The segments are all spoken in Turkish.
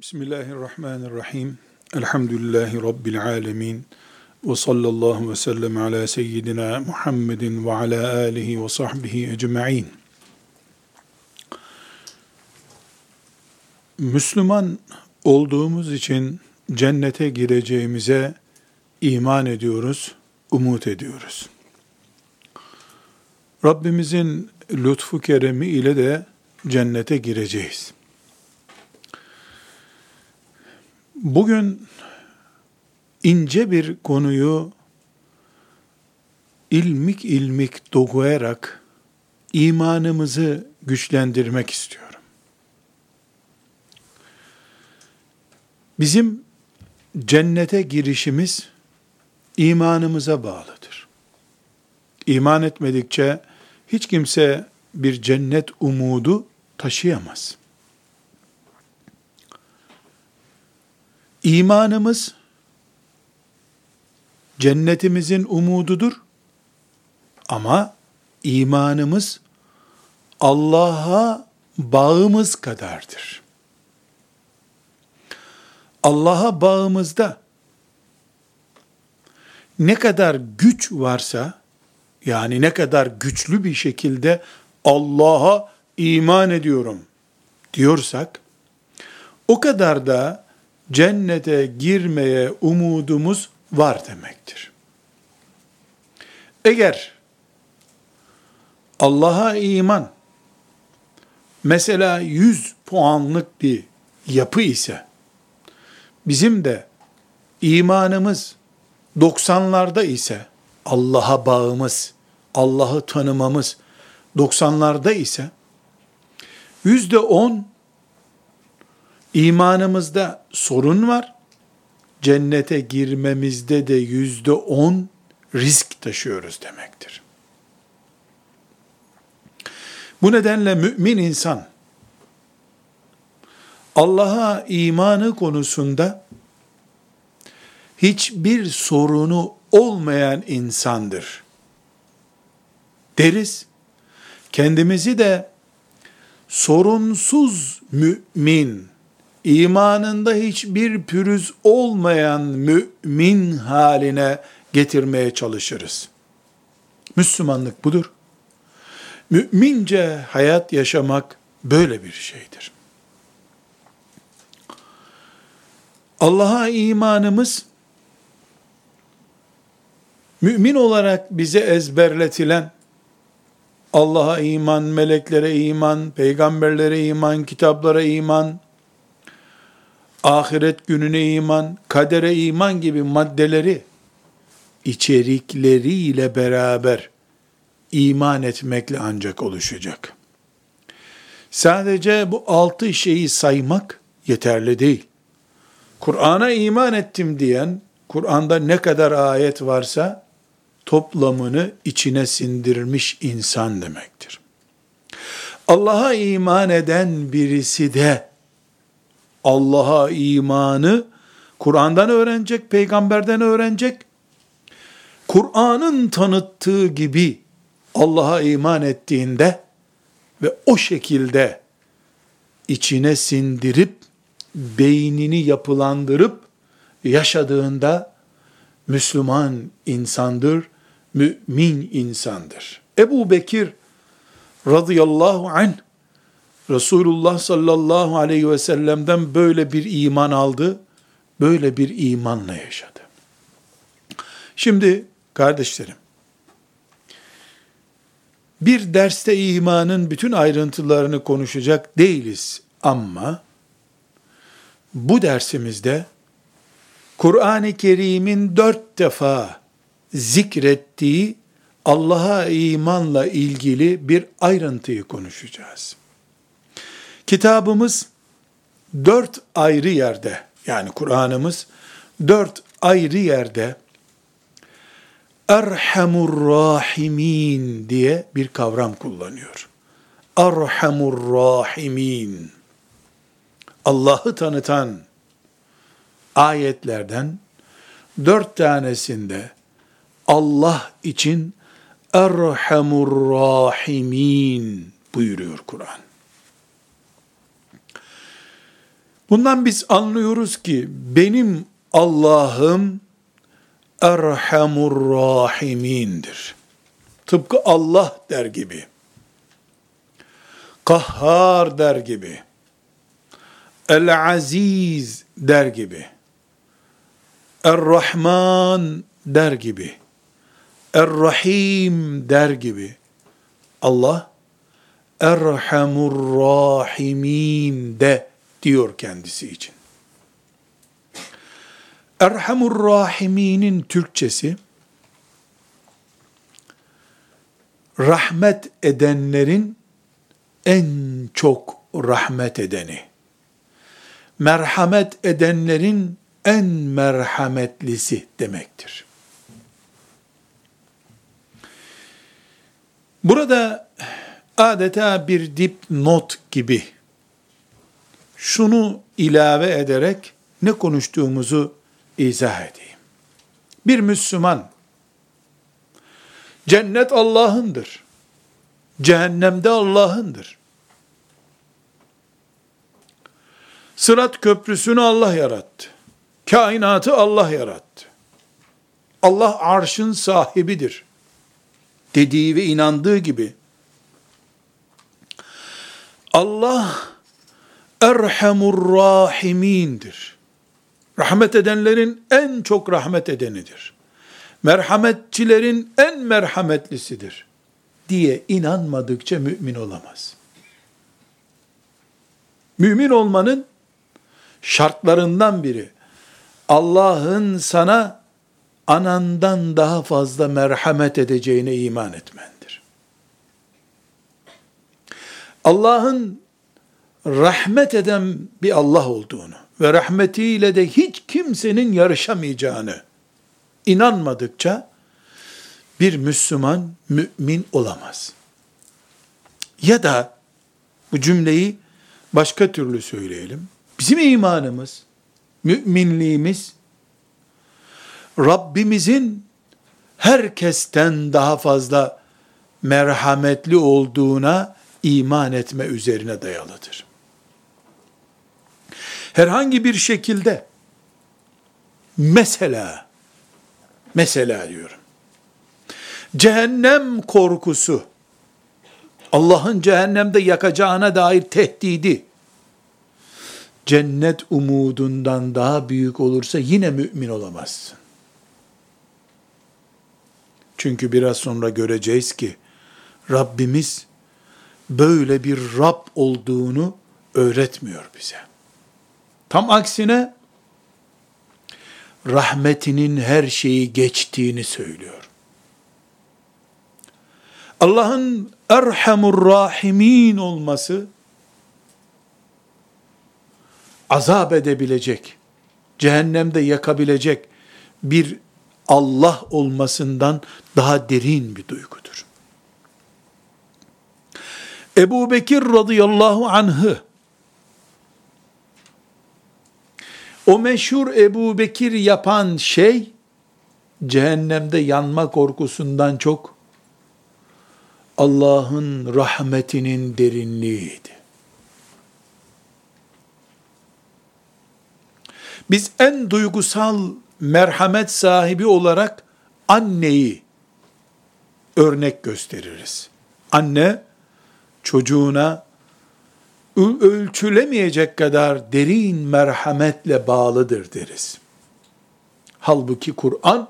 Bismillahirrahmanirrahim. Elhamdülillahi Rabbil alemin. Ve sallallahu ve sellem ala seyyidina Muhammedin ve ala alihi ve sahbihi ecma'in. Müslüman olduğumuz için cennete gireceğimize iman ediyoruz, umut ediyoruz. Rabbimizin lütfu keremi ile de cennete gireceğiz. Bugün ince bir konuyu ilmik ilmik dokuyarak imanımızı güçlendirmek istiyorum. Bizim cennete girişimiz imanımıza bağlıdır. İman etmedikçe hiç kimse bir cennet umudu taşıyamaz. İmanımız cennetimizin umududur. Ama imanımız Allah'a bağımız kadardır. Allah'a bağımızda ne kadar güç varsa, yani ne kadar güçlü bir şekilde Allah'a iman ediyorum diyorsak, o kadar da cennete girmeye umudumuz var demektir. Eğer Allah'a iman mesela 100 puanlık bir yapı ise bizim de imanımız 90'larda ise Allah'a bağımız, Allah'ı tanımamız 90'larda ise yüzde 10 İmanımızda sorun var. Cennete girmemizde de yüzde on risk taşıyoruz demektir. Bu nedenle mümin insan Allah'a imanı konusunda hiçbir sorunu olmayan insandır. Deriz. Kendimizi de sorunsuz mümin imanında hiçbir pürüz olmayan mümin haline getirmeye çalışırız. Müslümanlık budur. Mümince hayat yaşamak böyle bir şeydir. Allah'a imanımız mümin olarak bize ezberletilen Allah'a iman, meleklere iman, peygamberlere iman, kitaplara iman, ahiret gününe iman, kadere iman gibi maddeleri içerikleriyle beraber iman etmekle ancak oluşacak. Sadece bu altı şeyi saymak yeterli değil. Kur'an'a iman ettim diyen, Kur'an'da ne kadar ayet varsa toplamını içine sindirmiş insan demektir. Allah'a iman eden birisi de Allah'a imanı Kur'an'dan öğrenecek, peygamberden öğrenecek. Kur'an'ın tanıttığı gibi Allah'a iman ettiğinde ve o şekilde içine sindirip beynini yapılandırıp yaşadığında Müslüman insandır, mümin insandır. Ebu Bekir radıyallahu anh Resulullah sallallahu aleyhi ve sellem'den böyle bir iman aldı, böyle bir imanla yaşadı. Şimdi kardeşlerim, bir derste imanın bütün ayrıntılarını konuşacak değiliz ama bu dersimizde Kur'an-ı Kerim'in dört defa zikrettiği Allah'a imanla ilgili bir ayrıntıyı konuşacağız. Kitabımız dört ayrı yerde, yani Kur'an'ımız dört ayrı yerde Erhamur Rahimin diye bir kavram kullanıyor. Erhamur Rahimin. Allah'ı tanıtan ayetlerden dört tanesinde Allah için Erhamur Rahimin buyuruyor Kur'an. Bundan biz anlıyoruz ki benim Allah'ım Erhamur Rahimindir. Tıpkı Allah der gibi. Kahhar der gibi. El Aziz der gibi. Er-Rahman der gibi. Er-Rahim der gibi. Allah Erhamur Rahimin de diyor kendisi için. Erhamur Rahiminin Türkçesi rahmet edenlerin en çok rahmet edeni. Merhamet edenlerin en merhametlisi demektir. Burada adeta bir dipnot gibi şunu ilave ederek ne konuştuğumuzu izah edeyim. Bir Müslüman cennet Allah'ındır. Cehennemde Allah'ındır. Sırat köprüsünü Allah yarattı. Kainatı Allah yarattı. Allah arşın sahibidir. Dediği ve inandığı gibi. Allah Erhamur Rahimindir. Rahmet edenlerin en çok rahmet edenidir. Merhametçilerin en merhametlisidir diye inanmadıkça mümin olamaz. Mümin olmanın şartlarından biri Allah'ın sana anandan daha fazla merhamet edeceğine iman etmendir. Allah'ın rahmet eden bir Allah olduğunu ve rahmetiyle de hiç kimsenin yarışamayacağını inanmadıkça bir Müslüman mümin olamaz. Ya da bu cümleyi başka türlü söyleyelim. Bizim imanımız, müminliğimiz Rabbimizin herkesten daha fazla merhametli olduğuna iman etme üzerine dayalıdır. Herhangi bir şekilde mesela mesela diyorum. Cehennem korkusu Allah'ın cehennemde yakacağına dair tehdidi cennet umudundan daha büyük olursa yine mümin olamazsın. Çünkü biraz sonra göreceğiz ki Rabbimiz böyle bir Rab olduğunu öğretmiyor bize. Tam aksine rahmetinin her şeyi geçtiğini söylüyor. Allah'ın Erhamur Rahimin olması azap edebilecek, cehennemde yakabilecek bir Allah olmasından daha derin bir duygudur. Ebu Bekir radıyallahu anh'ı o meşhur Ebu Bekir yapan şey cehennemde yanma korkusundan çok Allah'ın rahmetinin derinliğiydi. Biz en duygusal merhamet sahibi olarak anneyi örnek gösteririz. Anne çocuğuna ölçülemeyecek kadar derin merhametle bağlıdır deriz. Halbuki Kur'an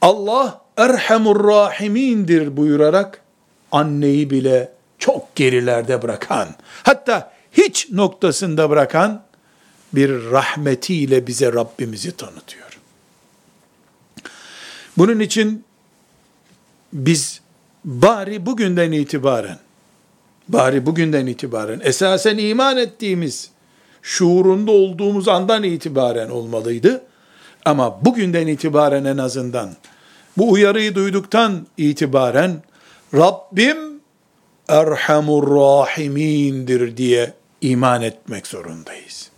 Allah Erhamur Rahimindir buyurarak anneyi bile çok gerilerde bırakan, hatta hiç noktasında bırakan bir rahmetiyle bize Rabbimizi tanıtıyor. Bunun için biz bari bugünden itibaren, bari bugünden itibaren esasen iman ettiğimiz, şuurunda olduğumuz andan itibaren olmalıydı. Ama bugünden itibaren en azından, bu uyarıyı duyduktan itibaren, Rabbim Erhamur Rahimindir diye iman etmek zorundayız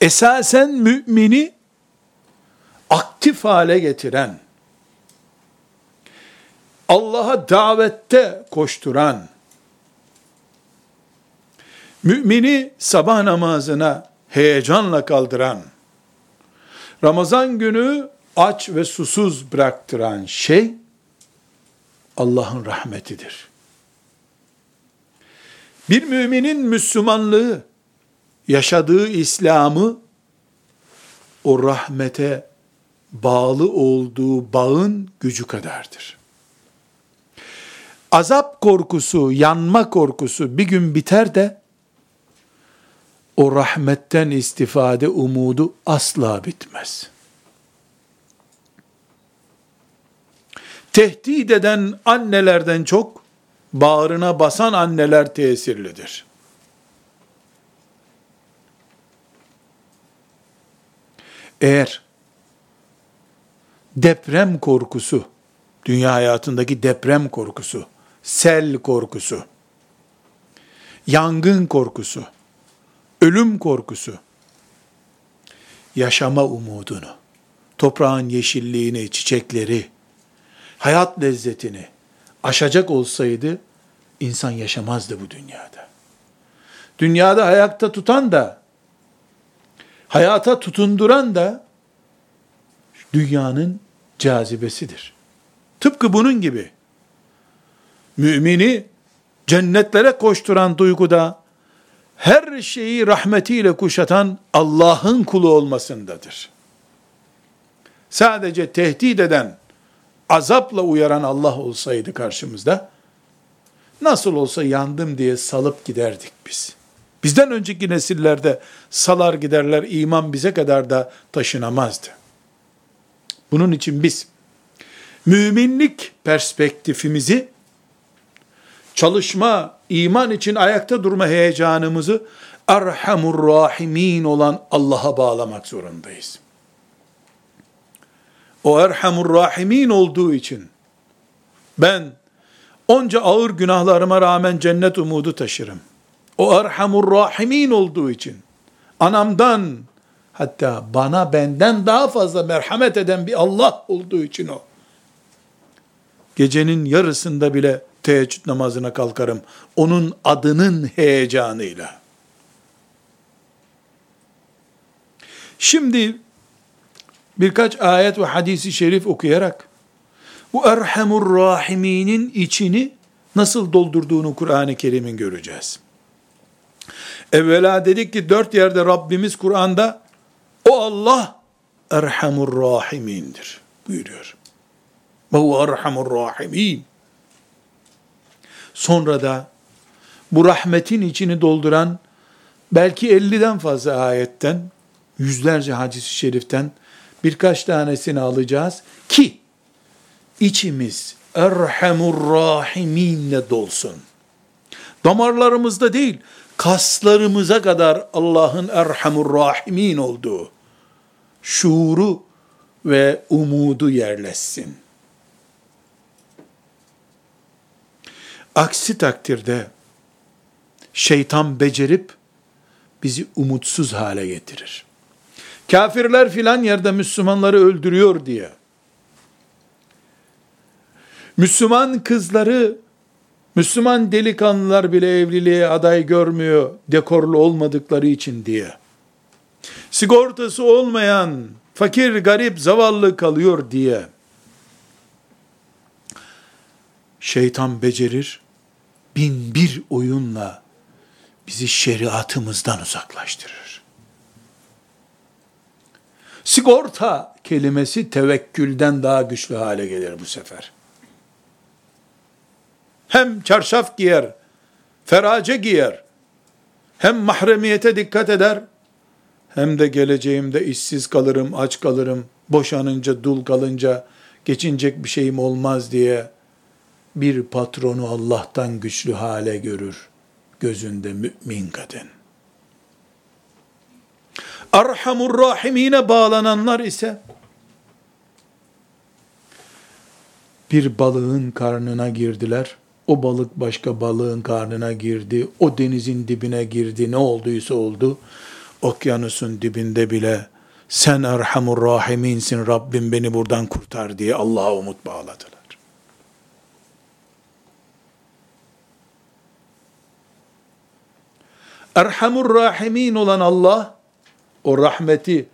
esasen mümini aktif hale getiren, Allah'a davette koşturan, Mümini sabah namazına heyecanla kaldıran, Ramazan günü aç ve susuz bıraktıran şey Allah'ın rahmetidir. Bir müminin Müslümanlığı, yaşadığı İslam'ı o rahmete bağlı olduğu bağın gücü kadardır. Azap korkusu, yanma korkusu bir gün biter de o rahmetten istifade umudu asla bitmez. Tehdit eden annelerden çok bağrına basan anneler tesirlidir. Eğer deprem korkusu, dünya hayatındaki deprem korkusu, sel korkusu, yangın korkusu, ölüm korkusu, yaşama umudunu, toprağın yeşilliğini, çiçekleri, hayat lezzetini. Aşacak olsaydı, insan yaşamazdı bu dünyada. Dünyada ayakta tutan da, hayata tutunduran da, dünyanın cazibesidir. Tıpkı bunun gibi, mümini cennetlere koşturan duyguda, her şeyi rahmetiyle kuşatan Allah'ın kulu olmasındadır. Sadece tehdit eden, azapla uyaran Allah olsaydı karşımızda, nasıl olsa yandım diye salıp giderdik biz. Bizden önceki nesillerde salar giderler, iman bize kadar da taşınamazdı. Bunun için biz, müminlik perspektifimizi, çalışma, iman için ayakta durma heyecanımızı, Erhamur Rahimin olan Allah'a bağlamak zorundayız o Erhamur Rahimin olduğu için ben onca ağır günahlarıma rağmen cennet umudu taşırım. O Erhamur Rahimin olduğu için anamdan hatta bana benden daha fazla merhamet eden bir Allah olduğu için o. Gecenin yarısında bile teheccüd namazına kalkarım. Onun adının heyecanıyla. Şimdi birkaç ayet ve hadisi şerif okuyarak bu Erhamur Rahiminin içini nasıl doldurduğunu Kur'an-ı Kerim'in göreceğiz. Evvela dedik ki dört yerde Rabbimiz Kur'an'da o Allah Erhamur Rahimindir buyuruyor. Ve Erhamur Rahimin. Sonra da bu rahmetin içini dolduran belki 50'den fazla ayetten, yüzlerce hadis-i şeriften birkaç tanesini alacağız ki içimiz Erhamur Rahiminle dolsun. Damarlarımızda değil, kaslarımıza kadar Allah'ın Erhamur Rahimin olduğu şuuru ve umudu yerleşsin. Aksi takdirde şeytan becerip bizi umutsuz hale getirir. Kafirler filan yerde Müslümanları öldürüyor diye. Müslüman kızları, Müslüman delikanlılar bile evliliğe aday görmüyor dekorlu olmadıkları için diye. Sigortası olmayan, fakir, garip, zavallı kalıyor diye. Şeytan becerir, bin bir oyunla bizi şeriatımızdan uzaklaştırır. Sigorta kelimesi tevekkülden daha güçlü hale gelir bu sefer. Hem çarşaf giyer, ferace giyer, hem mahremiyete dikkat eder, hem de geleceğimde işsiz kalırım, aç kalırım, boşanınca, dul kalınca, geçinecek bir şeyim olmaz diye bir patronu Allah'tan güçlü hale görür gözünde mümin kadın. Erhamur Rahimine bağlananlar ise bir balığın karnına girdiler. O balık başka balığın karnına girdi. O denizin dibine girdi. Ne olduysa oldu. Okyanusun dibinde bile sen Erhamur Rahiminsin Rabbim beni buradan kurtar diye Allah'a umut bağladılar. Erhamur Rahimin olan Allah, o rahmeti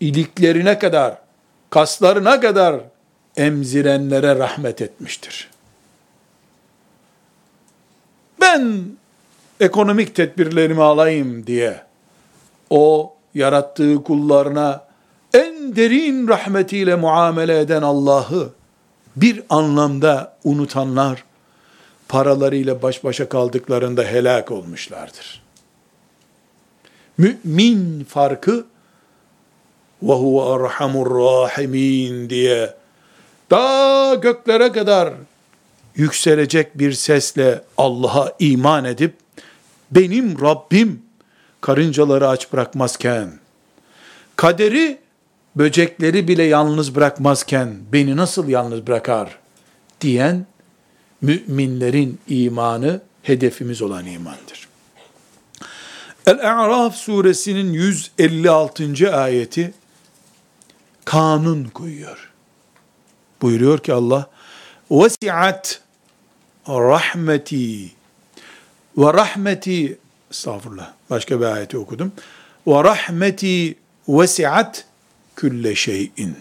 iliklerine kadar, kaslarına kadar emzirenlere rahmet etmiştir. Ben ekonomik tedbirlerimi alayım diye o yarattığı kullarına en derin rahmetiyle muamele eden Allah'ı bir anlamda unutanlar paralarıyla baş başa kaldıklarında helak olmuşlardır. Mümin farkı ve huve erhamur rahimin diye daha göklere kadar yükselecek bir sesle Allah'a iman edip benim Rabbim karıncaları aç bırakmazken kaderi böcekleri bile yalnız bırakmazken beni nasıl yalnız bırakar diyen müminlerin imanı hedefimiz olan imandır. El-A'raf suresinin 156. ayeti kanun koyuyor. Buyuruyor ki Allah vesiat rahmeti ve rahmeti estağfurullah başka bir ayeti okudum. Ve rahmeti vesiat külle şeyin.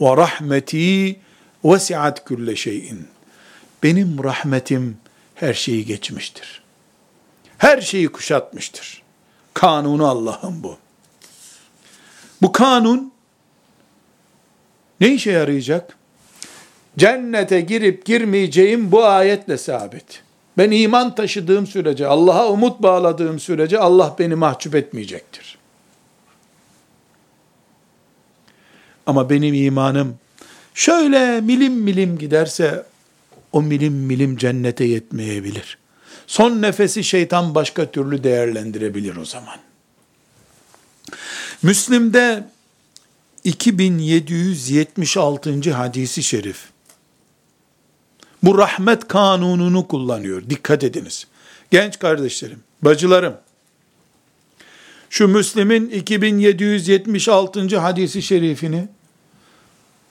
Ve rahmeti vesiat külle şeyin. Benim rahmetim her şeyi geçmiştir.'' Her şeyi kuşatmıştır. Kanunu Allah'ın bu. Bu kanun ne işe yarayacak? Cennete girip girmeyeceğim bu ayetle sabit. Ben iman taşıdığım sürece, Allah'a umut bağladığım sürece Allah beni mahcup etmeyecektir. Ama benim imanım şöyle milim milim giderse o milim milim cennete yetmeyebilir. Son nefesi şeytan başka türlü değerlendirebilir o zaman. Müslim'de 2776. hadisi şerif bu rahmet kanununu kullanıyor. Dikkat ediniz. Genç kardeşlerim, bacılarım, şu Müslim'in 2776. hadisi şerifini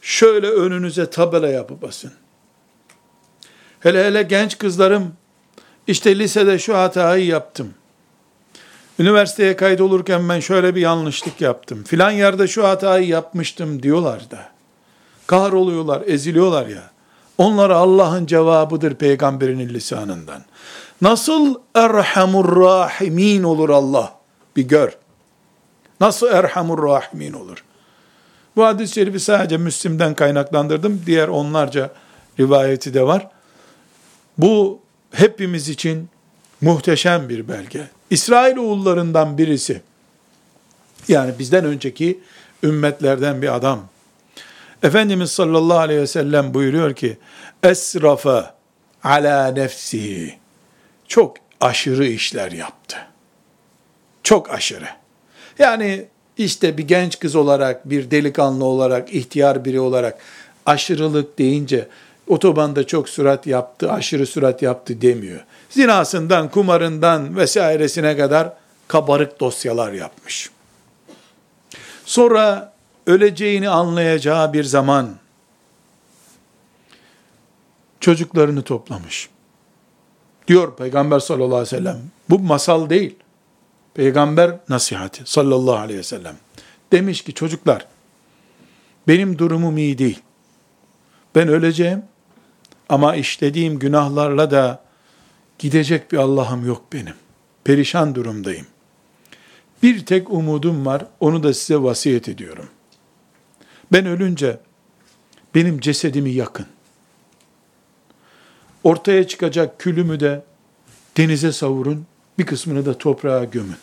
şöyle önünüze tabela yapıp basın. Hele hele genç kızlarım, işte lisede şu hatayı yaptım. Üniversiteye kaydolurken ben şöyle bir yanlışlık yaptım. Filan yerde şu hatayı yapmıştım diyorlar da. Kahroluyorlar, eziliyorlar ya. Onlara Allah'ın cevabıdır peygamberinin lisanından. Nasıl erhamur rahimin olur Allah? Bir gör. Nasıl erhamur rahimin olur? Bu hadis-i şerifi sadece Müslim'den kaynaklandırdım. Diğer onlarca rivayeti de var. Bu hepimiz için muhteşem bir belge. İsrail oğullarından birisi, yani bizden önceki ümmetlerden bir adam, Efendimiz sallallahu aleyhi ve sellem buyuruyor ki, esrafa ala nefsihi, çok aşırı işler yaptı. Çok aşırı. Yani işte bir genç kız olarak, bir delikanlı olarak, ihtiyar biri olarak aşırılık deyince otobanda çok sürat yaptı, aşırı sürat yaptı demiyor. Zinasından, kumarından vesairesine kadar kabarık dosyalar yapmış. Sonra öleceğini anlayacağı bir zaman çocuklarını toplamış. Diyor Peygamber sallallahu aleyhi ve sellem. Bu masal değil. Peygamber nasihati sallallahu aleyhi ve sellem. Demiş ki çocuklar benim durumum iyi değil. Ben öleceğim ama işlediğim günahlarla da gidecek bir Allah'ım yok benim. Perişan durumdayım. Bir tek umudum var, onu da size vasiyet ediyorum. Ben ölünce benim cesedimi yakın. Ortaya çıkacak külümü de denize savurun, bir kısmını da toprağa gömün.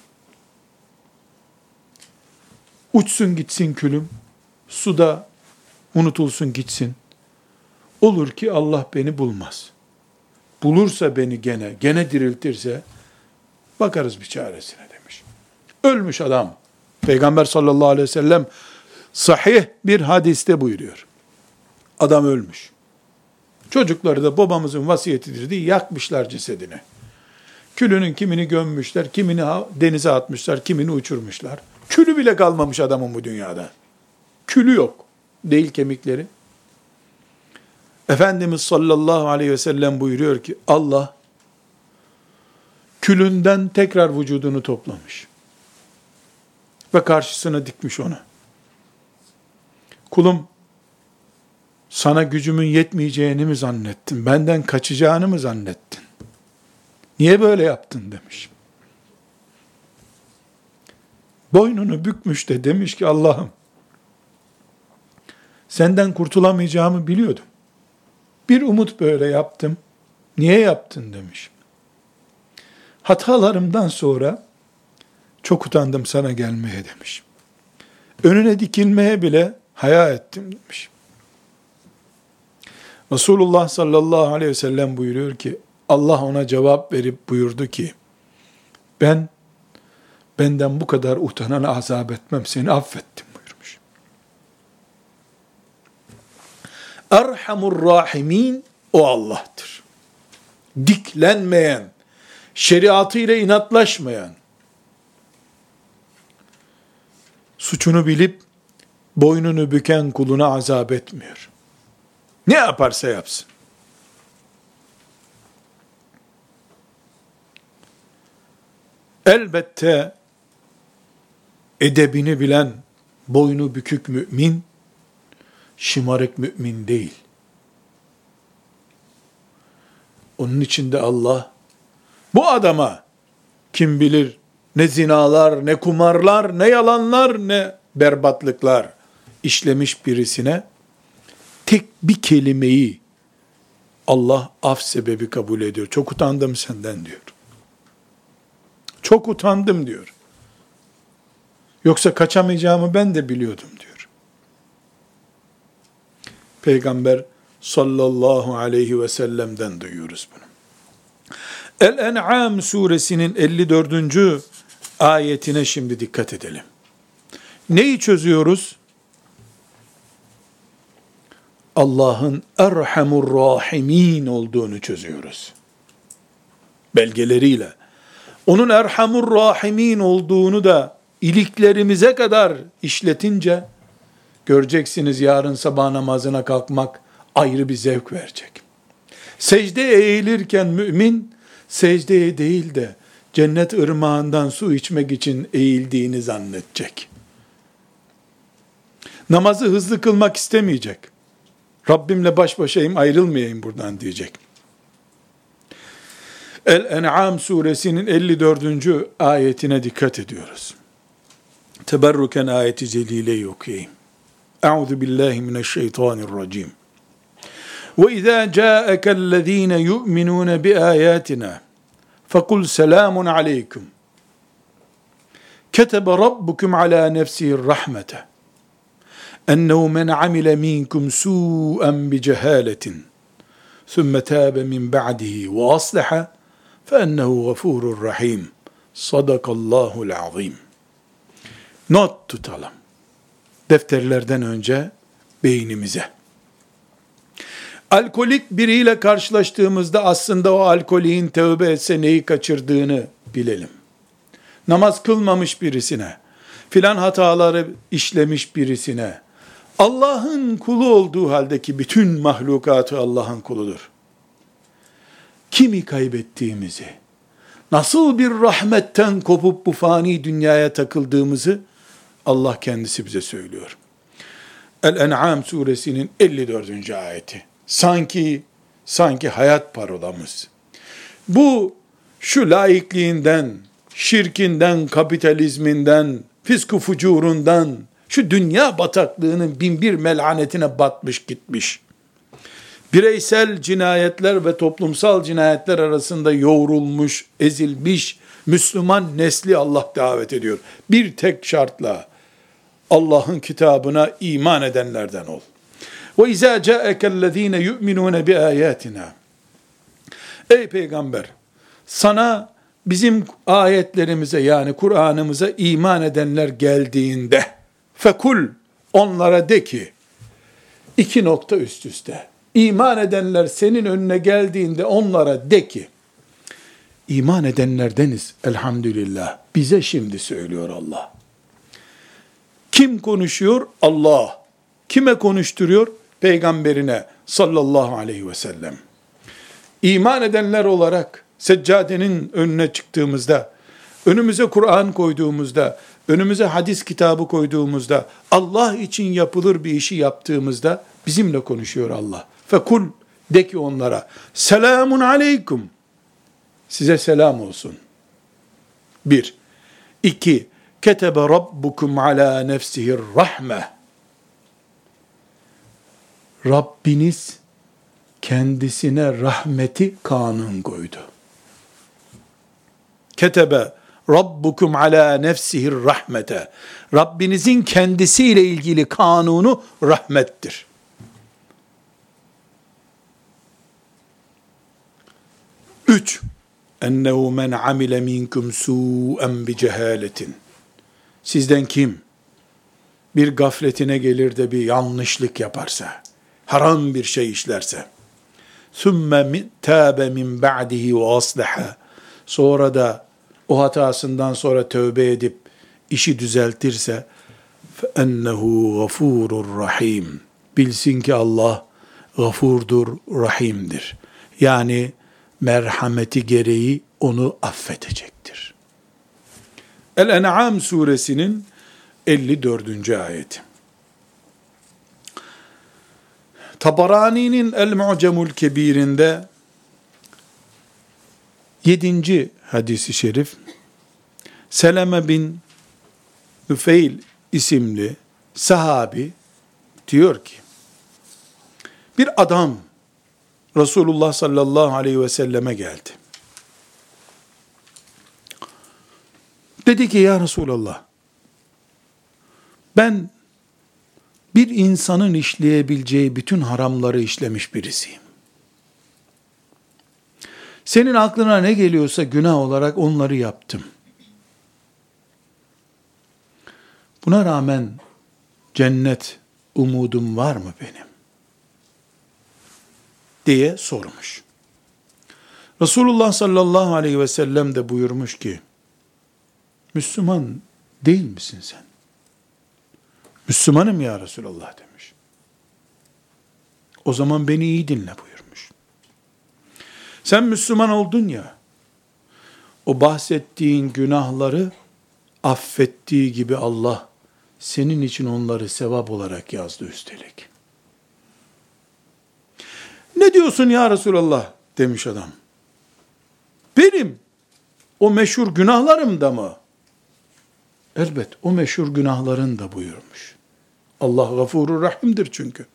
Uçsun gitsin külüm, suda unutulsun gitsin. Olur ki Allah beni bulmaz. Bulursa beni gene, gene diriltirse bakarız bir çaresine demiş. Ölmüş adam. Peygamber sallallahu aleyhi ve sellem sahih bir hadiste buyuruyor. Adam ölmüş. Çocukları da babamızın vasiyetidir diye yakmışlar cesedini. Külünün kimini gömmüşler, kimini denize atmışlar, kimini uçurmuşlar. Külü bile kalmamış adamın bu dünyada. Külü yok. Değil kemikleri. Efendimiz sallallahu aleyhi ve sellem buyuruyor ki Allah külünden tekrar vücudunu toplamış. Ve karşısına dikmiş onu. Kulum, sana gücümün yetmeyeceğini mi zannettin? Benden kaçacağını mı zannettin? Niye böyle yaptın demiş. Boynunu bükmüş de demiş ki Allah'ım senden kurtulamayacağımı biliyordum. Bir umut böyle yaptım. Niye yaptın demiş. Hatalarımdan sonra çok utandım sana gelmeye demiş. Önüne dikilmeye bile haya ettim demiş. Resulullah sallallahu aleyhi ve sellem buyuruyor ki Allah ona cevap verip buyurdu ki ben benden bu kadar utanana azap etmem seni affettim buyurmuş. Erhamur Rahimin o Allah'tır. Diklenmeyen, şeriatıyla inatlaşmayan, suçunu bilip boynunu büken kuluna azap etmiyor. Ne yaparsa yapsın. Elbette edebini bilen boynu bükük mümin, şımarık mümin değil. Onun için de Allah bu adama kim bilir ne zinalar, ne kumarlar, ne yalanlar, ne berbatlıklar işlemiş birisine tek bir kelimeyi Allah af sebebi kabul ediyor. Çok utandım senden diyor. Çok utandım diyor. Yoksa kaçamayacağımı ben de biliyordum diyor. Peygamber sallallahu aleyhi ve sellem'den duyuyoruz bunu. El-En'am suresinin 54. ayetine şimdi dikkat edelim. Neyi çözüyoruz? Allah'ın Erhamur Rahimin olduğunu çözüyoruz. Belgeleriyle. Onun Erhamur Rahimin olduğunu da iliklerimize kadar işletince göreceksiniz yarın sabah namazına kalkmak ayrı bir zevk verecek. Secdeye eğilirken mümin secdeye değil de cennet ırmağından su içmek için eğildiğini zannedecek. Namazı hızlı kılmak istemeyecek. Rabbimle baş başayım ayrılmayayım buradan diyecek. El-En'am suresinin 54. ayetine dikkat ediyoruz. Teberruken ayeti celileyi okuyayım. Euzu billahi mineşşeytanirracim. وَإِذَا جَاءَكَ الَّذ۪ينَ يُؤْمِنُونَ بِآيَاتِنَا فَقُلْ سَلَامٌ عَلَيْكُمْ كتب ربكم على نفسه الرحمة أنه من عمل منكم سوءا بجهالة ثم تاب من بعده وأصلح فَاَنَّهُ غَفُورٌ rahim. Sadakallahul azim. Not tutalım. Defterlerden önce beynimize. Alkolik biriyle karşılaştığımızda aslında o alkoliğin tövbe etse neyi kaçırdığını bilelim. Namaz kılmamış birisine, filan hataları işlemiş birisine, Allah'ın kulu olduğu haldeki bütün mahlukatı Allah'ın kuludur kimi kaybettiğimizi, nasıl bir rahmetten kopup bu fani dünyaya takıldığımızı Allah kendisi bize söylüyor. El-En'am suresinin 54. ayeti. Sanki, sanki hayat parolamız. Bu, şu laikliğinden, şirkinden, kapitalizminden, fisku fucurundan, şu dünya bataklığının bin bir melanetine batmış gitmiş bireysel cinayetler ve toplumsal cinayetler arasında yoğrulmuş, ezilmiş Müslüman nesli Allah davet ediyor. Bir tek şartla Allah'ın kitabına iman edenlerden ol. Ve izâ câekellezîne yu'minûne bi âyâtina. Ey peygamber, sana bizim ayetlerimize yani Kur'an'ımıza iman edenler geldiğinde fekul onlara de ki iki nokta üst üste İman edenler senin önüne geldiğinde onlara de ki, iman edenlerdeniz elhamdülillah. Bize şimdi söylüyor Allah. Kim konuşuyor? Allah. Kime konuşturuyor? Peygamberine sallallahu aleyhi ve sellem. İman edenler olarak seccadenin önüne çıktığımızda, önümüze Kur'an koyduğumuzda, önümüze hadis kitabı koyduğumuzda, Allah için yapılır bir işi yaptığımızda bizimle konuşuyor Allah. Fekul de ki onlara, selamun aleyküm. Size selam olsun. Bir. İki. Ketebe rabbukum ala nefsihir rahme. Rabbiniz kendisine rahmeti kanun koydu. Ketebe Rabbukum ala nefsihir rahmete. Rabbinizin kendisiyle ilgili kanunu rahmettir. Üç, ennehu men amile minkum su'en bi cehaletin. Sizden kim bir gafletine gelir de bir yanlışlık yaparsa, haram bir şey işlerse, ثُمَّ تَابَ مِنْ بَعْدِهِ وَأَصْلَحَ Sonra da o hatasından sonra tövbe edip işi düzeltirse فَاَنَّهُ غَفُورٌ rahim. Bilsin ki Allah gafurdur, rahimdir. Yani merhameti gereği onu affedecektir. El-En'am suresinin 54. ayeti. Tabarani'nin El-Mu'cemul Kebir'inde 7. hadisi şerif Seleme bin Müfeil isimli sahabi diyor ki bir adam Resulullah sallallahu aleyhi ve selleme geldi. Dedi ki ya Resulallah ben bir insanın işleyebileceği bütün haramları işlemiş birisiyim. Senin aklına ne geliyorsa günah olarak onları yaptım. Buna rağmen cennet umudum var mı benim? diye sormuş. Resulullah sallallahu aleyhi ve sellem de buyurmuş ki, Müslüman değil misin sen? Müslümanım ya Resulallah demiş. O zaman beni iyi dinle buyurmuş. Sen Müslüman oldun ya, o bahsettiğin günahları affettiği gibi Allah senin için onları sevap olarak yazdı üstelik. Ne diyorsun ya Resulallah demiş adam. Benim o meşhur günahlarım da mı? Elbet o meşhur günahların da buyurmuş. Allah gafurur rahimdir çünkü.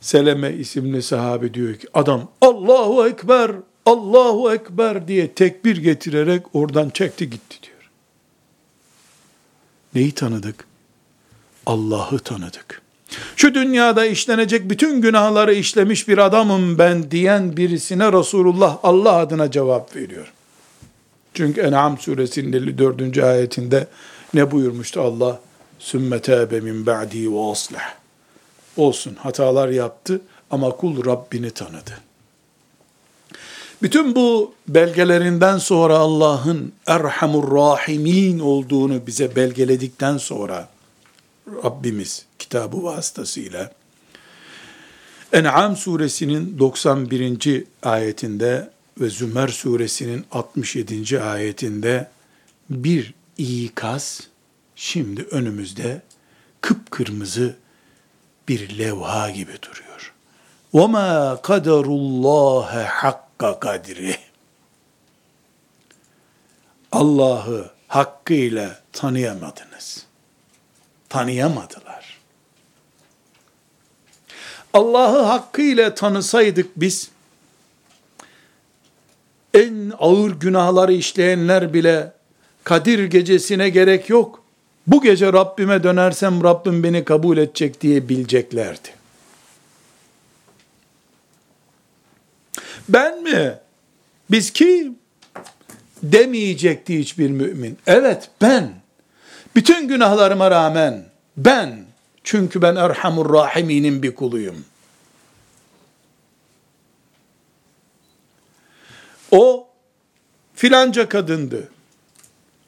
Seleme isimli sahabe diyor ki adam Allahu Ekber, Allahu Ekber diye tekbir getirerek oradan çekti gitti diyor. Neyi tanıdık? Allah'ı tanıdık. Şu dünyada işlenecek bütün günahları işlemiş bir adamım ben diyen birisine Resulullah Allah adına cevap veriyor. Çünkü En'am suresinin 54. ayetinde ne buyurmuştu Allah? Sümme tâbe min ba'di ve aslah. Olsun hatalar yaptı ama kul Rabbini tanıdı. Bütün bu belgelerinden sonra Allah'ın Erhamur Rahimin olduğunu bize belgeledikten sonra Rabbimiz kitabı vasıtasıyla En'am suresinin 91. ayetinde ve Zümer suresinin 67. ayetinde bir ikaz şimdi önümüzde kıpkırmızı bir levha gibi duruyor. وَمَا قَدَرُ اللّٰهَ حَقَّ kadri. Allah'ı hakkıyla tanıyamadınız. Tanıyamadılar. Allah'ı hakkıyla tanısaydık biz, en ağır günahları işleyenler bile Kadir gecesine gerek yok. Bu gece Rabbime dönersem Rabbim beni kabul edecek diye bileceklerdi. Ben mi? Biz kim? Demeyecekti hiçbir mümin. Evet ben. Bütün günahlarıma rağmen ben. Çünkü ben Erhamur Rahiminin bir kuluyum. O filanca kadındı.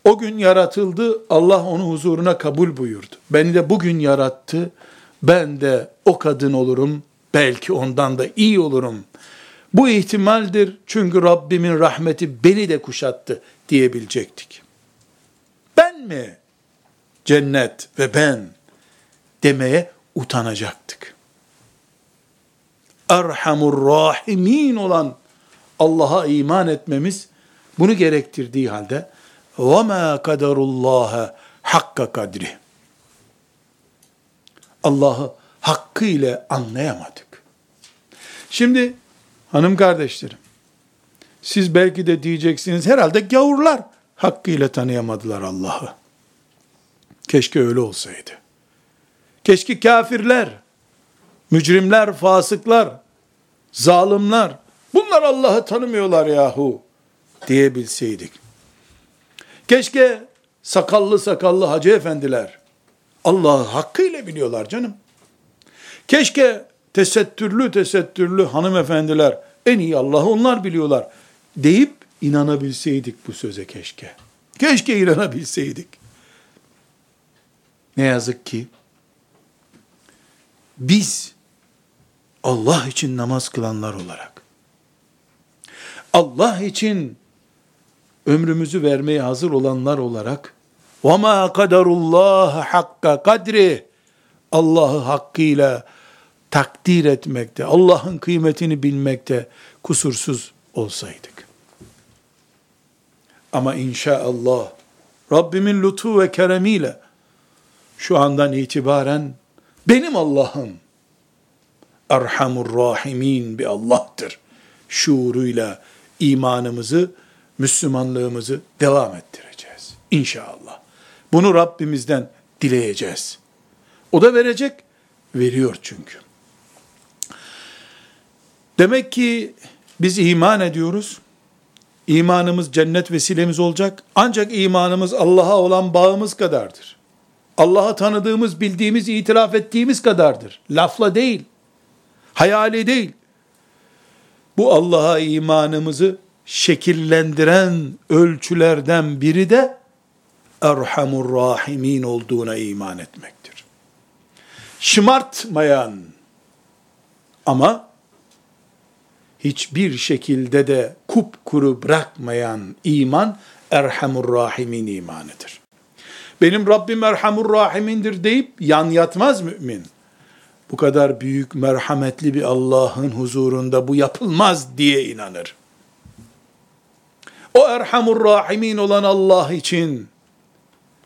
O gün yaratıldı, Allah onu huzuruna kabul buyurdu. Beni de bugün yarattı, ben de o kadın olurum, belki ondan da iyi olurum. Bu ihtimaldir çünkü Rabbimin rahmeti beni de kuşattı diyebilecektik. Ben mi? Cennet ve ben demeye utanacaktık. Erhamur Rahimin olan Allah'a iman etmemiz bunu gerektirdiği halde وَمَا قَدَرُ اللّٰهَ hakka kadri. Allah'ı hakkıyla anlayamadık. Şimdi hanım kardeşlerim, siz belki de diyeceksiniz herhalde gavurlar hakkıyla tanıyamadılar Allah'ı. Keşke öyle olsaydı. Keşke kafirler, mücrimler, fasıklar, zalimler, bunlar Allah'ı tanımıyorlar yahu diyebilseydik. Keşke sakallı sakallı hacı efendiler Allah'ı hakkıyla biliyorlar canım. Keşke tesettürlü tesettürlü hanımefendiler en iyi Allah'ı onlar biliyorlar deyip inanabilseydik bu söze keşke. Keşke inanabilseydik. Ne yazık ki biz Allah için namaz kılanlar olarak Allah için ömrümüzü vermeye hazır olanlar olarak وَمَا قَدَرُ اللّٰهَ حَقَّ kadri Allah'ı hakkıyla takdir etmekte, Allah'ın kıymetini bilmekte kusursuz olsaydık. Ama inşallah Rabbimin lütfu ve keremiyle şu andan itibaren benim Allah'ım Erhamur Rahimin bir Allah'tır. Şuuruyla imanımızı, Müslümanlığımızı devam ettireceğiz. İnşallah. Bunu Rabbimizden dileyeceğiz. O da verecek, veriyor çünkü. Demek ki biz iman ediyoruz. İmanımız cennet vesilemiz olacak. Ancak imanımız Allah'a olan bağımız kadardır. Allah'ı tanıdığımız, bildiğimiz, itiraf ettiğimiz kadardır. Lafla değil, hayali değil. Bu Allah'a imanımızı şekillendiren ölçülerden biri de Erhamur Rahimin olduğuna iman etmektir. Şımartmayan ama hiçbir şekilde de kupkuru bırakmayan iman Erhamur Rahimin imanıdır. Benim Rabbim Erhamur Rahimindir deyip yan yatmaz mümin. Bu kadar büyük merhametli bir Allah'ın huzurunda bu yapılmaz diye inanır. O Erhamur Rahimin olan Allah için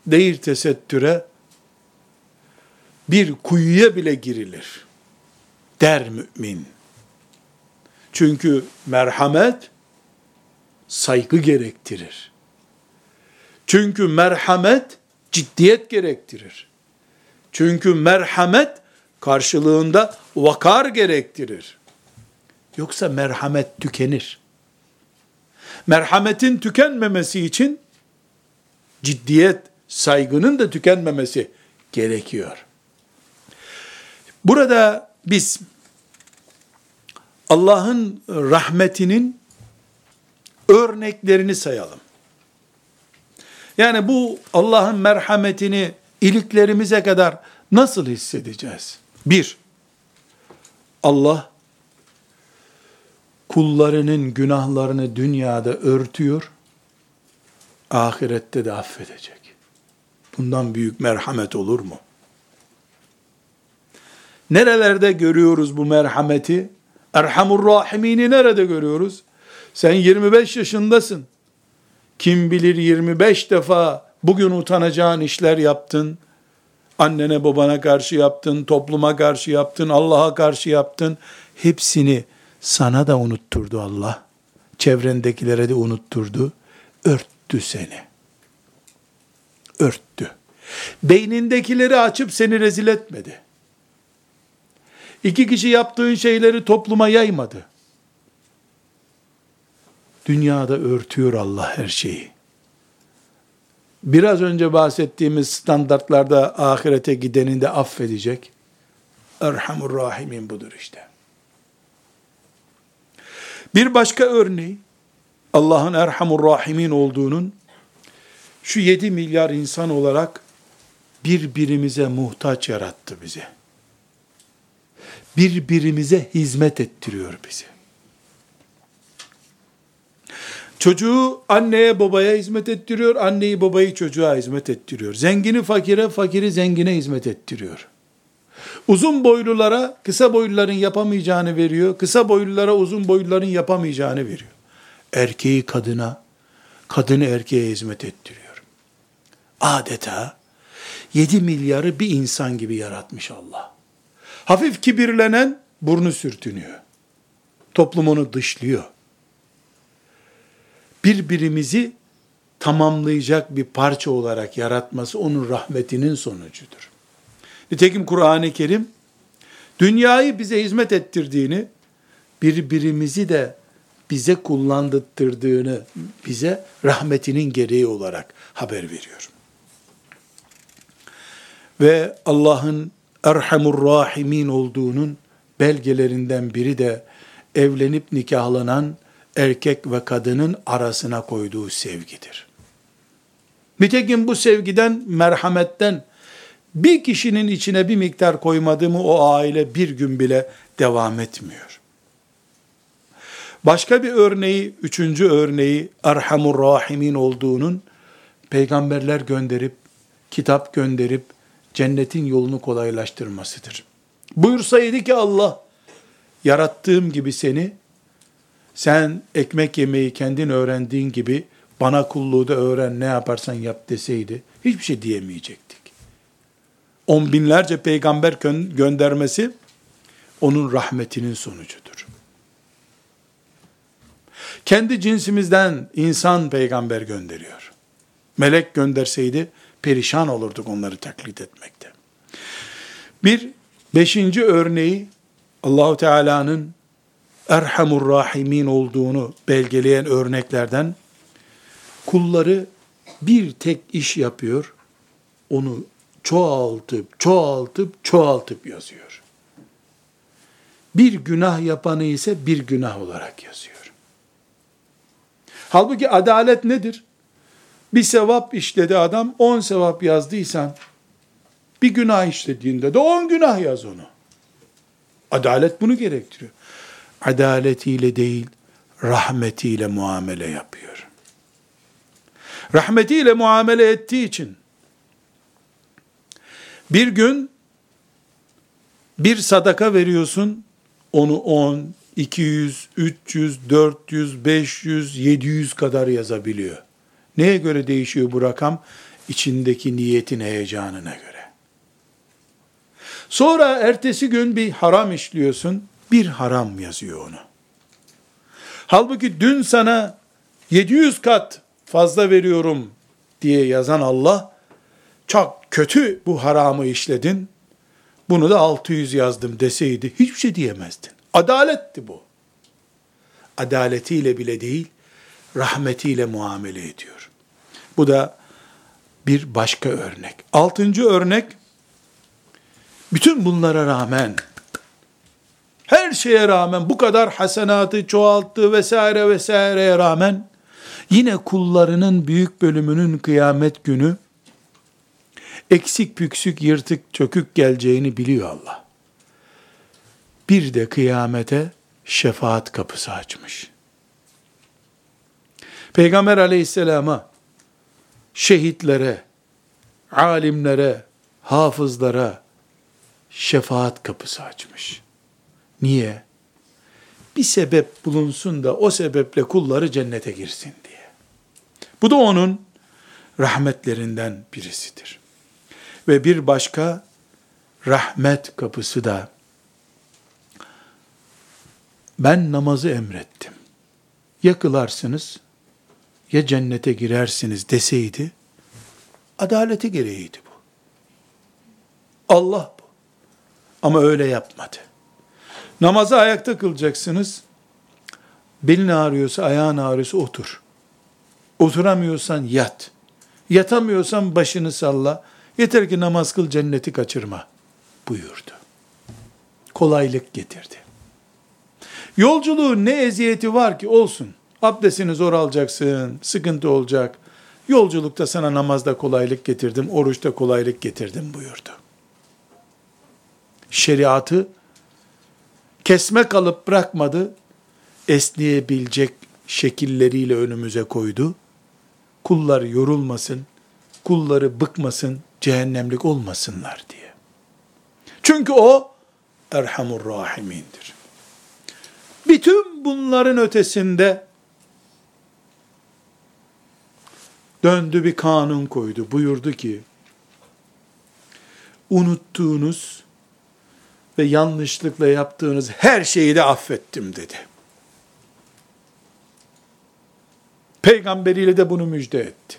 değil tesettüre bir kuyuya bile girilir der mümin. Çünkü merhamet saygı gerektirir. Çünkü merhamet ciddiyet gerektirir. Çünkü merhamet karşılığında vakar gerektirir. Yoksa merhamet tükenir. Merhametin tükenmemesi için ciddiyet, saygının da tükenmemesi gerekiyor. Burada biz Allah'ın rahmetinin örneklerini sayalım. Yani bu Allah'ın merhametini iliklerimize kadar nasıl hissedeceğiz? Bir, Allah kullarının günahlarını dünyada örtüyor, ahirette de affedecek. Bundan büyük merhamet olur mu? Nerelerde görüyoruz bu merhameti? Erhamur Rahimini nerede görüyoruz? Sen 25 yaşındasın. Kim bilir 25 defa bugün utanacağın işler yaptın. Annene babana karşı yaptın, topluma karşı yaptın, Allah'a karşı yaptın. Hepsini sana da unutturdu Allah. Çevrendekilere de unutturdu. Örttü seni. Örttü. Beynindekileri açıp seni rezil etmedi. İki kişi yaptığın şeyleri topluma yaymadı. Dünyada örtüyor Allah her şeyi. Biraz önce bahsettiğimiz standartlarda ahirete gidenin de affedecek. Erhamur Rahimin budur işte. Bir başka örneği Allah'ın Erhamur Rahimin olduğunun şu 7 milyar insan olarak birbirimize muhtaç yarattı bizi birbirimize hizmet ettiriyor bizi. Çocuğu anneye babaya hizmet ettiriyor, anneyi babayı çocuğa hizmet ettiriyor. Zengini fakire, fakiri zengine hizmet ettiriyor. Uzun boylulara kısa boyluların yapamayacağını veriyor, kısa boylulara uzun boyluların yapamayacağını veriyor. Erkeği kadına, kadını erkeğe hizmet ettiriyor. Adeta 7 milyarı bir insan gibi yaratmış Allah. Hafif kibirlenen burnu sürtünüyor. Toplumunu dışlıyor. Birbirimizi tamamlayacak bir parça olarak yaratması onun rahmetinin sonucudur. Nitekim Kur'an-ı Kerim dünyayı bize hizmet ettirdiğini, birbirimizi de bize kullandırttırdığını bize rahmetinin gereği olarak haber veriyor. Ve Allah'ın Erhamur Rahimin olduğunun belgelerinden biri de evlenip nikahlanan erkek ve kadının arasına koyduğu sevgidir. Nitekim bu sevgiden, merhametten bir kişinin içine bir miktar koymadı mı o aile bir gün bile devam etmiyor. Başka bir örneği, üçüncü örneği Erhamur Rahimin olduğunun peygamberler gönderip, kitap gönderip cennetin yolunu kolaylaştırmasıdır. Buyursaydı ki Allah, yarattığım gibi seni, sen ekmek yemeyi kendin öğrendiğin gibi bana kulluğu da öğren ne yaparsan yap deseydi, hiçbir şey diyemeyecektik. On binlerce peygamber göndermesi, onun rahmetinin sonucudur. Kendi cinsimizden insan peygamber gönderiyor. Melek gönderseydi perişan olurduk onları taklit etmekte. Bir beşinci örneği Allahu Teala'nın Erhamur Rahimin olduğunu belgeleyen örneklerden kulları bir tek iş yapıyor. Onu çoğaltıp, çoğaltıp, çoğaltıp yazıyor. Bir günah yapanı ise bir günah olarak yazıyor. Halbuki adalet nedir? Bir sevap işledi adam, on sevap yazdıysan, bir günah işlediğinde de on günah yaz onu. Adalet bunu gerektiriyor. Adaletiyle değil, rahmetiyle muamele yapıyor. Rahmetiyle muamele ettiği için, bir gün bir sadaka veriyorsun, onu 10, 200, 300, 400, 500, 700 kadar yazabiliyor. Neye göre değişiyor bu rakam? İçindeki niyetin heyecanına göre. Sonra ertesi gün bir haram işliyorsun, bir haram yazıyor onu. Halbuki dün sana 700 kat fazla veriyorum diye yazan Allah, çok kötü bu haramı işledin, bunu da 600 yazdım deseydi hiçbir şey diyemezdin. Adaletti bu. Adaletiyle bile değil, rahmetiyle muamele ediyor. Bu da bir başka örnek. Altıncı örnek, bütün bunlara rağmen, her şeye rağmen, bu kadar hasenatı çoğalttı vesaire vesaireye rağmen, yine kullarının büyük bölümünün kıyamet günü, eksik püksük yırtık çökük geleceğini biliyor Allah. Bir de kıyamete şefaat kapısı açmış. Peygamber aleyhisselama, şehitlere, alimlere, hafızlara şefaat kapısı açmış. Niye? Bir sebep bulunsun da o sebeple kulları cennete girsin diye. Bu da onun rahmetlerinden birisidir. Ve bir başka rahmet kapısı da ben namazı emrettim. Ya kılarsınız ya cennete girersiniz deseydi adaleti gereğiydi bu. Allah bu. Ama öyle yapmadı. Namazı ayakta kılacaksınız. Belin ağrıyorsa, ayağın ağrıyorsa otur. Oturamıyorsan yat. Yatamıyorsan başını salla. Yeter ki namaz kıl cenneti kaçırma buyurdu. Kolaylık getirdi. Yolculuğun ne eziyeti var ki olsun. Abdestini zor alacaksın, sıkıntı olacak. Yolculukta sana namazda kolaylık getirdim, oruçta kolaylık getirdim buyurdu. Şeriatı kesme kalıp bırakmadı, esneyebilecek şekilleriyle önümüze koydu. Kullar yorulmasın, kulları bıkmasın, cehennemlik olmasınlar diye. Çünkü o Erhamur Rahimindir. Bütün bunların ötesinde döndü bir kanun koydu. Buyurdu ki, unuttuğunuz ve yanlışlıkla yaptığınız her şeyi de affettim dedi. Peygamberiyle de bunu müjde etti.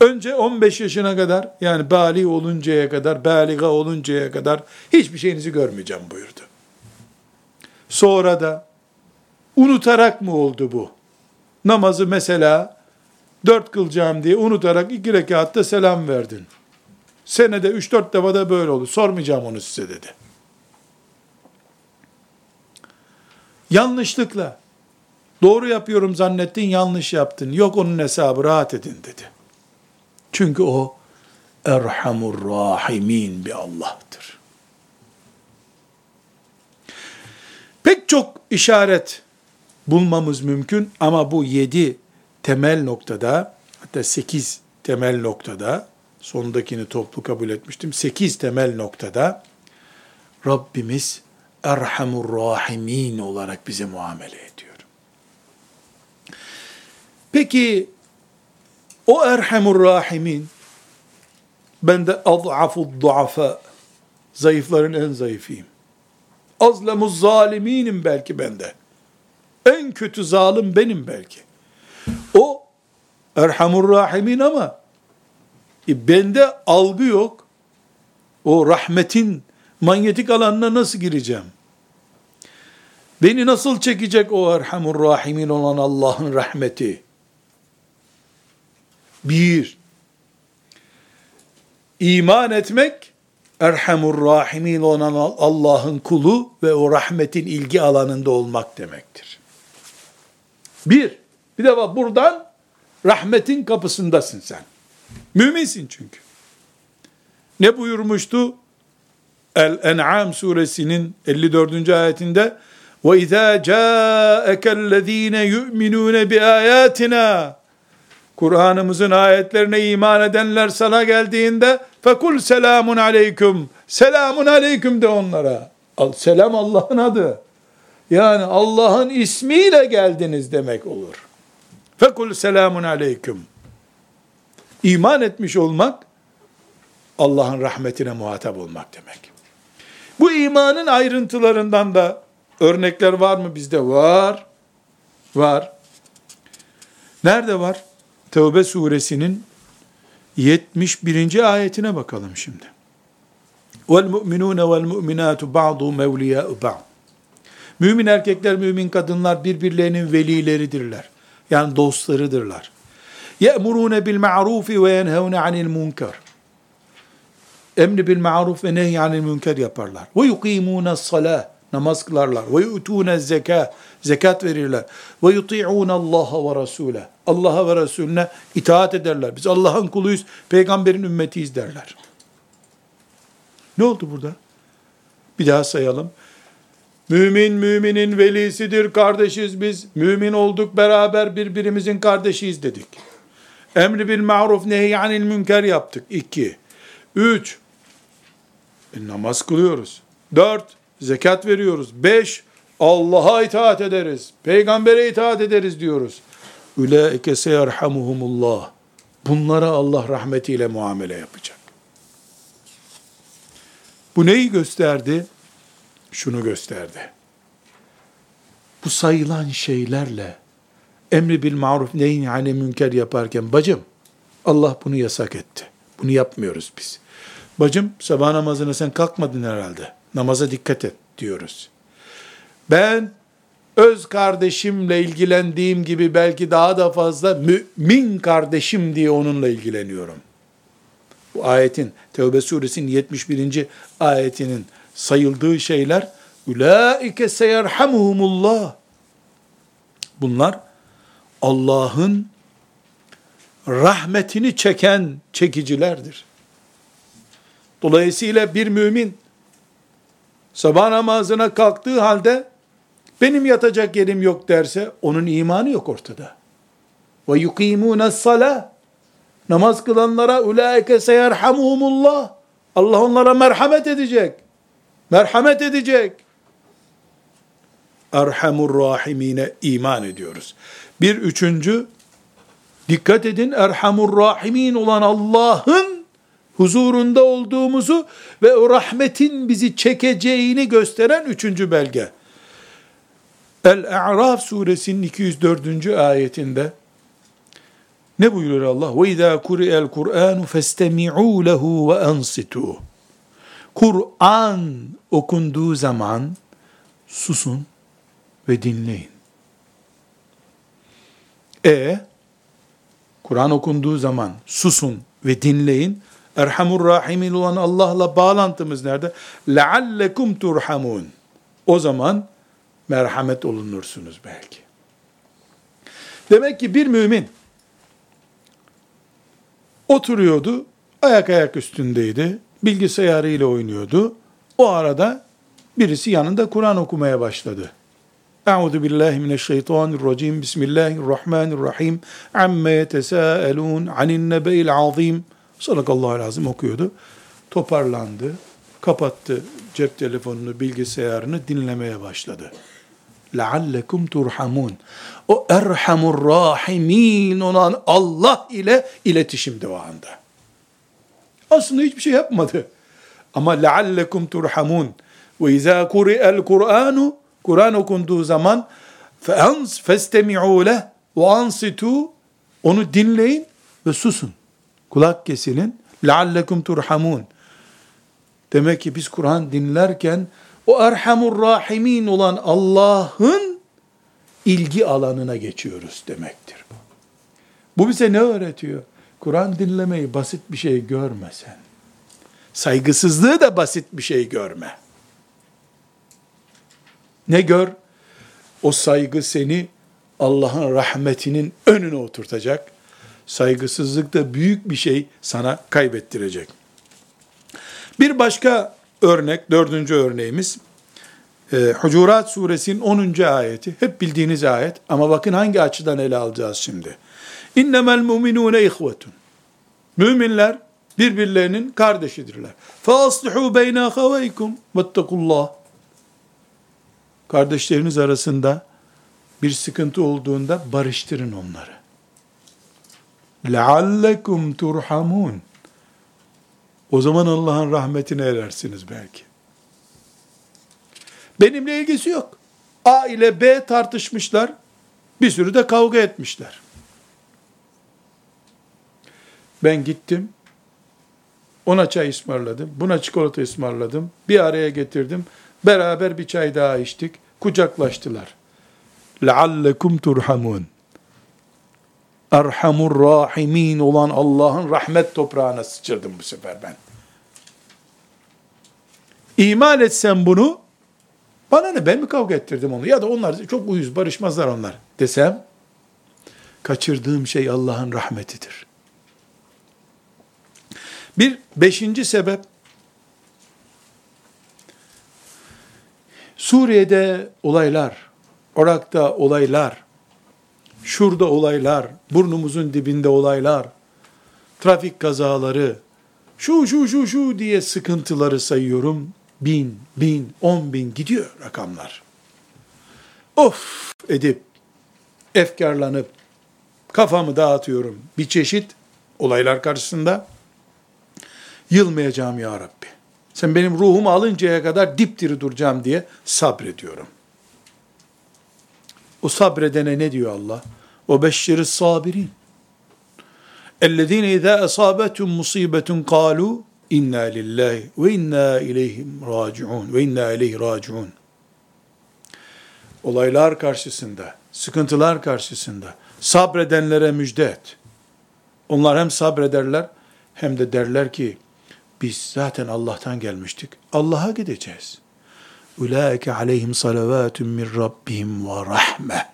Önce 15 yaşına kadar yani bali oluncaya kadar, baliga oluncaya kadar hiçbir şeyinizi görmeyeceğim buyurdu. Sonra da unutarak mı oldu bu? Namazı mesela dört kılacağım diye unutarak iki rekatta selam verdin. Senede üç dört defa da böyle oldu. Sormayacağım onu size dedi. Yanlışlıkla doğru yapıyorum zannettin yanlış yaptın. Yok onun hesabı rahat edin dedi. Çünkü o Erhamur Rahimin bir Allah'tır. Pek çok işaret bulmamız mümkün ama bu yedi temel noktada hatta sekiz temel noktada sondakini toplu kabul etmiştim. Sekiz temel noktada Rabbimiz Erhamur Rahimin olarak bize muamele ediyor. Peki o Erhamur Rahimin ben de ad'afu duafa zayıfların en zayıfıyım. Azlemuz zaliminim belki bende. En kötü zalim benim belki. O Erhamur Rahimin ama e, bende algı yok. O rahmetin manyetik alanına nasıl gireceğim? Beni nasıl çekecek o Erhamur Rahimin olan Allah'ın rahmeti? Bir, iman etmek, Erhamur Rahimin olan Allah'ın kulu ve o rahmetin ilgi alanında olmak demektir. Bir, bir defa buradan rahmetin kapısındasın sen. Müminsin çünkü. Ne buyurmuştu? El-En'am suresinin 54. ayetinde وَاِذَا جَاءَكَ الَّذ۪ينَ يُؤْمِنُونَ بِآيَاتِنَا Kur'an'ımızın ayetlerine iman edenler sana geldiğinde fekul selamun aleyküm selamun aleyküm de onlara. Selam Allah'ın adı. Yani Allah'ın ismiyle geldiniz demek olur. Fekul selamun aleyküm. İman etmiş olmak, Allah'ın rahmetine muhatap olmak demek. Bu imanın ayrıntılarından da örnekler var mı bizde? Var. Var. Nerede var? Tevbe suresinin 71. ayetine bakalım şimdi. وَالْمُؤْمِنُونَ وَالْمُؤْمِنَاتُ بَعْضُ مَوْلِيَاءُ بَعْضُ Mümin erkekler, mümin kadınlar birbirlerinin velileridirler. Yani dostlarıdırlar. يَأْمُرُونَ بِالْمَعْرُوفِ وَيَنْهَوْنَ عَنِ الْمُنْكَرِ Emri bil maruf ve nehy anil münker yaparlar. Ve yuqimûne salah namaz kılarlar. Ve yu'tûne zeka zekat verirler. Ve yuti'ûne Allah ve Rasûle Allah'a ve Resulüne itaat ederler. Biz Allah'ın kuluyuz, peygamberin ümmetiyiz derler. Ne oldu burada? Bir daha sayalım. Mümin müminin velisidir, kardeşiz biz. Mümin olduk beraber birbirimizin kardeşiyiz dedik. Emri bil maruf nehyanil münker yaptık. İki. Üç. E, namaz kılıyoruz. Dört. Zekat veriyoruz. Beş. Allah'a itaat ederiz. Peygambere itaat ederiz diyoruz. Ülaike seyerhamuhumullah. Bunlara Allah rahmetiyle muamele yapacak. Bu neyi gösterdi? Şunu gösterdi. Bu sayılan şeylerle emri bil maruf neyin yani münker yaparken bacım Allah bunu yasak etti. Bunu yapmıyoruz biz. Bacım sabah namazına sen kalkmadın herhalde. Namaza dikkat et diyoruz. Ben öz kardeşimle ilgilendiğim gibi belki daha da fazla mümin kardeşim diye onunla ilgileniyorum. Bu ayetin Tevbe suresinin 71. ayetinin sayıldığı şeyler ulaike seyerhamuhumullah. Bunlar Allah'ın rahmetini çeken çekicilerdir. Dolayısıyla bir mümin sabah namazına kalktığı halde benim yatacak yerim yok derse onun imanı yok ortada. Ve yukimûne salâ namaz kılanlara ulaike seyerhamuhumullah Allah onlara merhamet edecek. Merhamet edecek. Erhamur rahimine iman ediyoruz. Bir üçüncü, dikkat edin Erhamur rahimin olan Allah'ın huzurunda olduğumuzu ve o rahmetin bizi çekeceğini gösteren üçüncü belge. El-A'raf suresinin 204. ayetinde ne buyuruyor Allah? Kuri'el Kur'anu festemi'û lehu ve ansitû. Kur'an okunduğu zaman susun ve dinleyin. E Kur'an okunduğu zaman susun ve dinleyin. Erhamur Rahimin olan Allah'la bağlantımız nerede? Leallekum turhamun. O zaman merhamet olunursunuz belki. Demek ki bir mümin oturuyordu, ayak ayak üstündeydi, bilgisayarıyla oynuyordu. O arada birisi yanında Kur'an okumaya başladı. Euzu billahi mineşşeytanirracim. Bismillahirrahmanirrahim. Amme yetesâelûn anin nebe'il azim. Sadakallahu lazım okuyordu. Toparlandı, kapattı cep telefonunu, bilgisayarını dinlemeye başladı. لَعَلَّكُمْ turhamun. O erhamur rahimin olan Allah ile iletişimde o anda. Aslında hiçbir şey yapmadı. Ama لَعَلَّكُمْ turhamun. Ve izâ kuri'el Kur'anu Kur'an okunduğu zaman feans festemi'u leh ve ansitu onu dinleyin ve susun. Kulak kesilin. Leallekum turhamun. Demek ki biz Kur'an dinlerken o erhamur rahimin olan Allah'ın ilgi alanına geçiyoruz demektir bu. Bize ne öğretiyor? Kur'an dinlemeyi basit bir şey görme sen. Saygısızlığı da basit bir şey görme. Ne gör? O saygı seni Allah'ın rahmetinin önüne oturtacak. Saygısızlık da büyük bir şey sana kaybettirecek. Bir başka örnek, dördüncü örneğimiz, e, Hucurat suresinin 10. ayeti. Hep bildiğiniz ayet ama bakın hangi açıdan ele alacağız şimdi. İnnemel mu'minûne ihvetun. Müminler birbirlerinin kardeşidirler. Fa aslihu beyne ahaveykum vettekullah. Kardeşleriniz arasında bir sıkıntı olduğunda barıştırın onları. لَعَلَّكُمْ turhamun. O zaman Allah'ın rahmetine erersiniz belki. Benimle ilgisi yok. A ile B tartışmışlar. Bir sürü de kavga etmişler. Ben gittim. Ona çay ısmarladım. Buna çikolata ısmarladım. Bir araya getirdim. Beraber bir çay daha içtik. Kucaklaştılar. لَعَلَّكُمْ turhamun. Erhamur Rahimin olan Allah'ın rahmet toprağına sıçradım bu sefer ben. İman etsem bunu, bana ne ben mi kavga ettirdim onu ya da onlar çok uyuz barışmazlar onlar desem, kaçırdığım şey Allah'ın rahmetidir. Bir beşinci sebep, Suriye'de olaylar, Irak'ta olaylar, şurada olaylar, burnumuzun dibinde olaylar, trafik kazaları, şu şu şu şu diye sıkıntıları sayıyorum. Bin, bin, on bin gidiyor rakamlar. Of edip, efkarlanıp, kafamı dağıtıyorum bir çeşit olaylar karşısında. Yılmayacağım ya Rabbi. Sen benim ruhumu alıncaya kadar dipdiri duracağım diye sabrediyorum. O sabredene ne diyor Allah? O beşşiri sabirin. اَلَّذ۪ينَ اِذَا اَصَابَتُمْ مُصِيبَةٌ قَالُوا inna lillahi ve inna ileyhim raciun ve inna ileyhi raciun. Olaylar karşısında, sıkıntılar karşısında sabredenlere müjde et. Onlar hem sabrederler hem de derler ki biz zaten Allah'tan gelmiştik. Allah'a gideceğiz. Ulaike aleyhim salavatun min rabbihim ve rahme.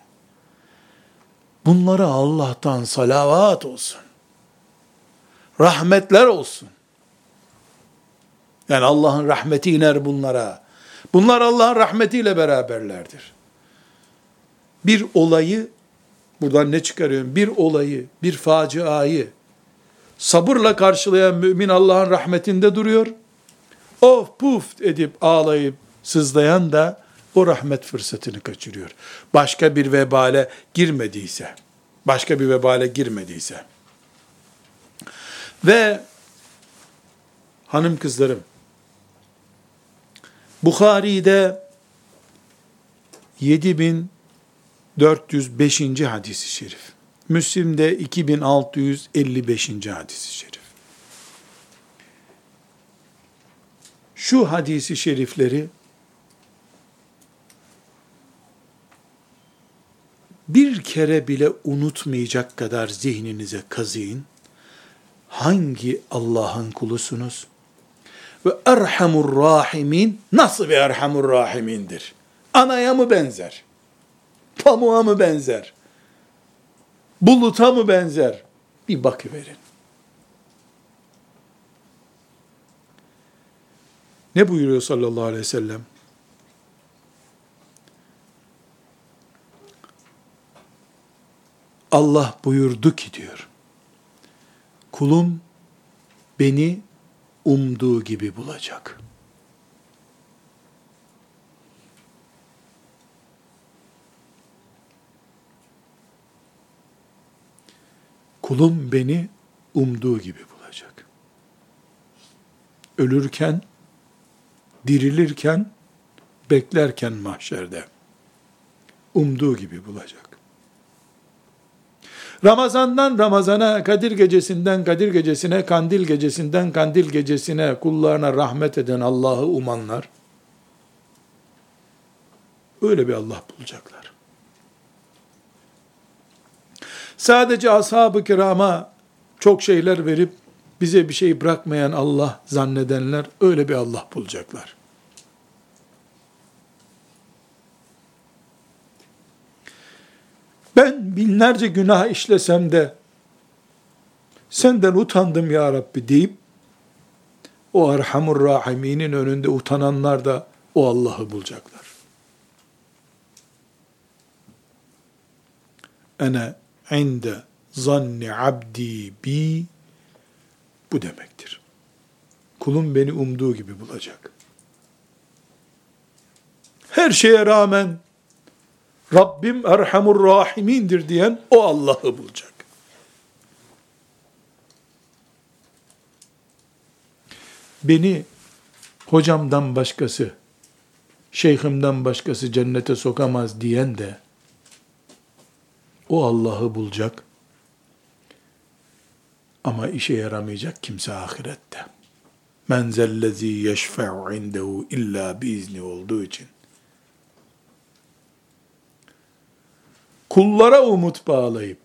Bunlara Allah'tan salavat olsun. Rahmetler olsun. Yani Allah'ın rahmeti iner bunlara. Bunlar Allah'ın rahmetiyle beraberlerdir. bir olayı, buradan ne çıkarıyorum? Bir olayı, bir faciayı sabırla karşılayan mümin Allah'ın rahmetinde duruyor. Of puf edip ağlayıp sızlayan da o rahmet fırsatını kaçırıyor. Başka bir vebale girmediyse, başka bir vebale girmediyse. Ve hanım kızlarım, Bukhari'de 7405. hadisi şerif. Müslim'de 2655. hadisi şerif. Şu hadisi şerifleri bir kere bile unutmayacak kadar zihninize kazıyın. Hangi Allah'ın kulusunuz? Ve erhamur rahimin nasıl bir erhamur rahimindir? Anaya mı benzer? Pamuğa mı benzer? Buluta mı benzer? Bir bakıverin. Ne buyuruyor sallallahu aleyhi ve sellem? Allah buyurdu ki diyor. Kulum beni umduğu gibi bulacak. Kulum beni umduğu gibi bulacak. Ölürken, dirilirken, beklerken mahşerde umduğu gibi bulacak. Ramazandan Ramazana, Kadir gecesinden Kadir gecesine, Kandil gecesinden Kandil gecesine kullarına rahmet eden Allah'ı umanlar, öyle bir Allah bulacaklar. Sadece ashab-ı kirama çok şeyler verip bize bir şey bırakmayan Allah zannedenler öyle bir Allah bulacaklar. Ben binlerce günah işlesem de senden utandım ya Rabbi deyip o Erhamur Rahiminin önünde utananlar da o Allah'ı bulacaklar. Ene inde zanni abdi bi bu demektir. Kulum beni umduğu gibi bulacak. Her şeye rağmen Rabbim Erhamur Rahimindir diyen o Allah'ı bulacak. Beni hocamdan başkası, şeyhimden başkası cennete sokamaz diyen de o Allah'ı bulacak. Ama işe yaramayacak kimse ahirette. Men zellezi yeşfe'u indehu illa biizni olduğu için. kullara umut bağlayıp,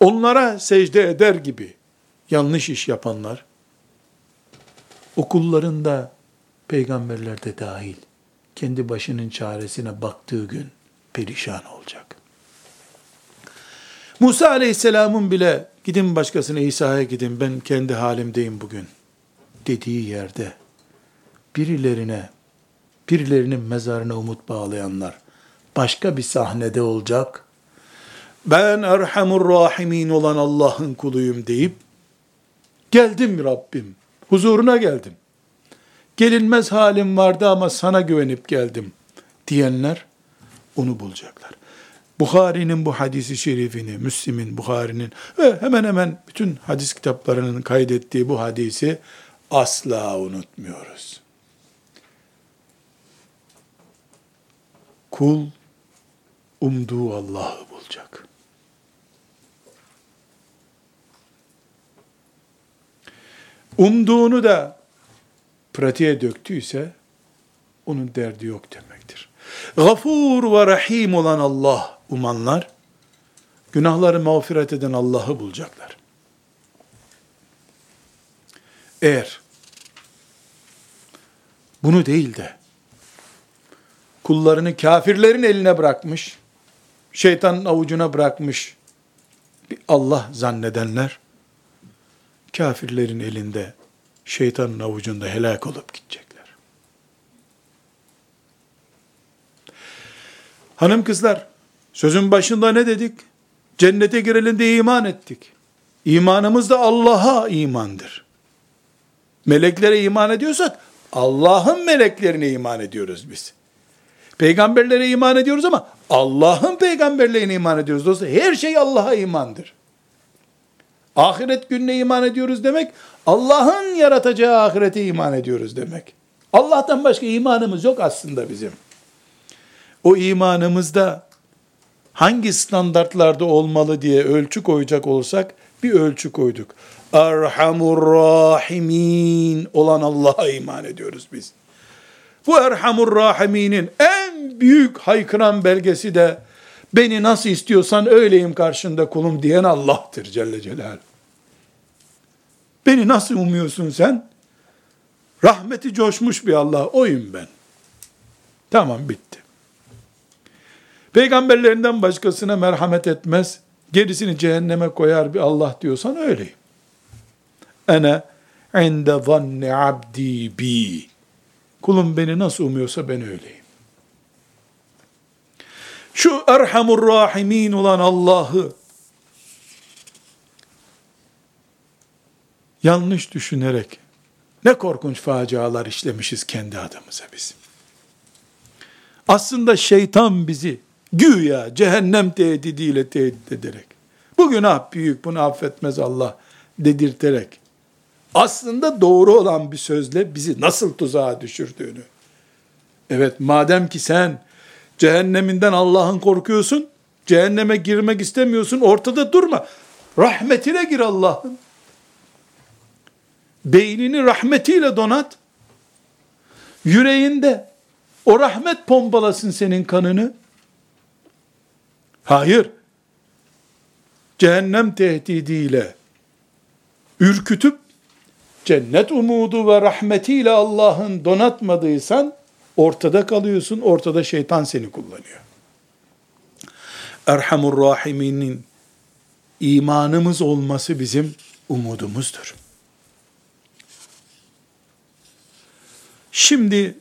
onlara secde eder gibi yanlış iş yapanlar, o kullarında peygamberler de dahil, kendi başının çaresine baktığı gün perişan olacak. Musa aleyhisselamın bile gidin başkasına İsa'ya gidin ben kendi halimdeyim bugün dediği yerde birilerine birilerinin mezarına umut bağlayanlar başka bir sahnede olacak. Ben Erhamur Rahimin olan Allah'ın kuluyum deyip geldim Rabbim. Huzuruna geldim. Gelinmez halim vardı ama sana güvenip geldim diyenler onu bulacaklar. Bukhari'nin bu hadisi şerifini, Müslim'in, Bukhari'nin ve hemen hemen bütün hadis kitaplarının kaydettiği bu hadisi asla unutmuyoruz. Kul umduğu Allah'ı bulacak. Umduğunu da pratiğe döktüyse onun derdi yok demektir. Gafur ve Rahim olan Allah umanlar günahları mağfiret eden Allah'ı bulacaklar. Eğer bunu değil de kullarını kafirlerin eline bırakmış, şeytanın avucuna bırakmış bir Allah zannedenler, kafirlerin elinde, şeytanın avucunda helak olup gidecekler. Hanım kızlar, sözün başında ne dedik? Cennete girelim diye iman ettik. İmanımız da Allah'a imandır. Meleklere iman ediyorsak, Allah'ın meleklerine iman ediyoruz biz. Peygamberlere iman ediyoruz ama Allah'ın peygamberlerine iman ediyoruz. Dolayısıyla her şey Allah'a imandır. Ahiret gününe iman ediyoruz demek, Allah'ın yaratacağı ahirete iman ediyoruz demek. Allah'tan başka imanımız yok aslında bizim. O imanımızda hangi standartlarda olmalı diye ölçü koyacak olsak bir ölçü koyduk. Erhamur Rahimin olan Allah'a iman ediyoruz biz. Bu Erhamur Rahiminin en büyük haykıran belgesi de beni nasıl istiyorsan öyleyim karşında kulum diyen Allah'tır Celle Celaluhu. Beni nasıl umuyorsun sen? Rahmeti coşmuş bir Allah, oyum ben. Tamam bitti. Peygamberlerinden başkasına merhamet etmez, gerisini cehenneme koyar bir Allah diyorsan öyleyim. Ene inde zanni abdi bi. Kulum beni nasıl umuyorsa ben öyleyim. Şu Erhamur Rahimin olan Allah'ı yanlış düşünerek ne korkunç facialar işlemişiz kendi adımıza biz. Aslında şeytan bizi güya cehennem tehdidiyle tehdit ederek, bu günah büyük bunu affetmez Allah dedirterek, aslında doğru olan bir sözle bizi nasıl tuzağa düşürdüğünü. Evet madem ki sen cehenneminden Allah'ın korkuyorsun, cehenneme girmek istemiyorsun, ortada durma. Rahmetine gir Allah'ın. Beynini rahmetiyle donat. Yüreğinde o rahmet pompalasın senin kanını. Hayır. Cehennem tehdidiyle ürkütüp cennet umudu ve rahmetiyle Allah'ın donatmadıysan ortada kalıyorsun. Ortada şeytan seni kullanıyor. Erhamur Rahiminin imanımız olması bizim umudumuzdur. Şimdi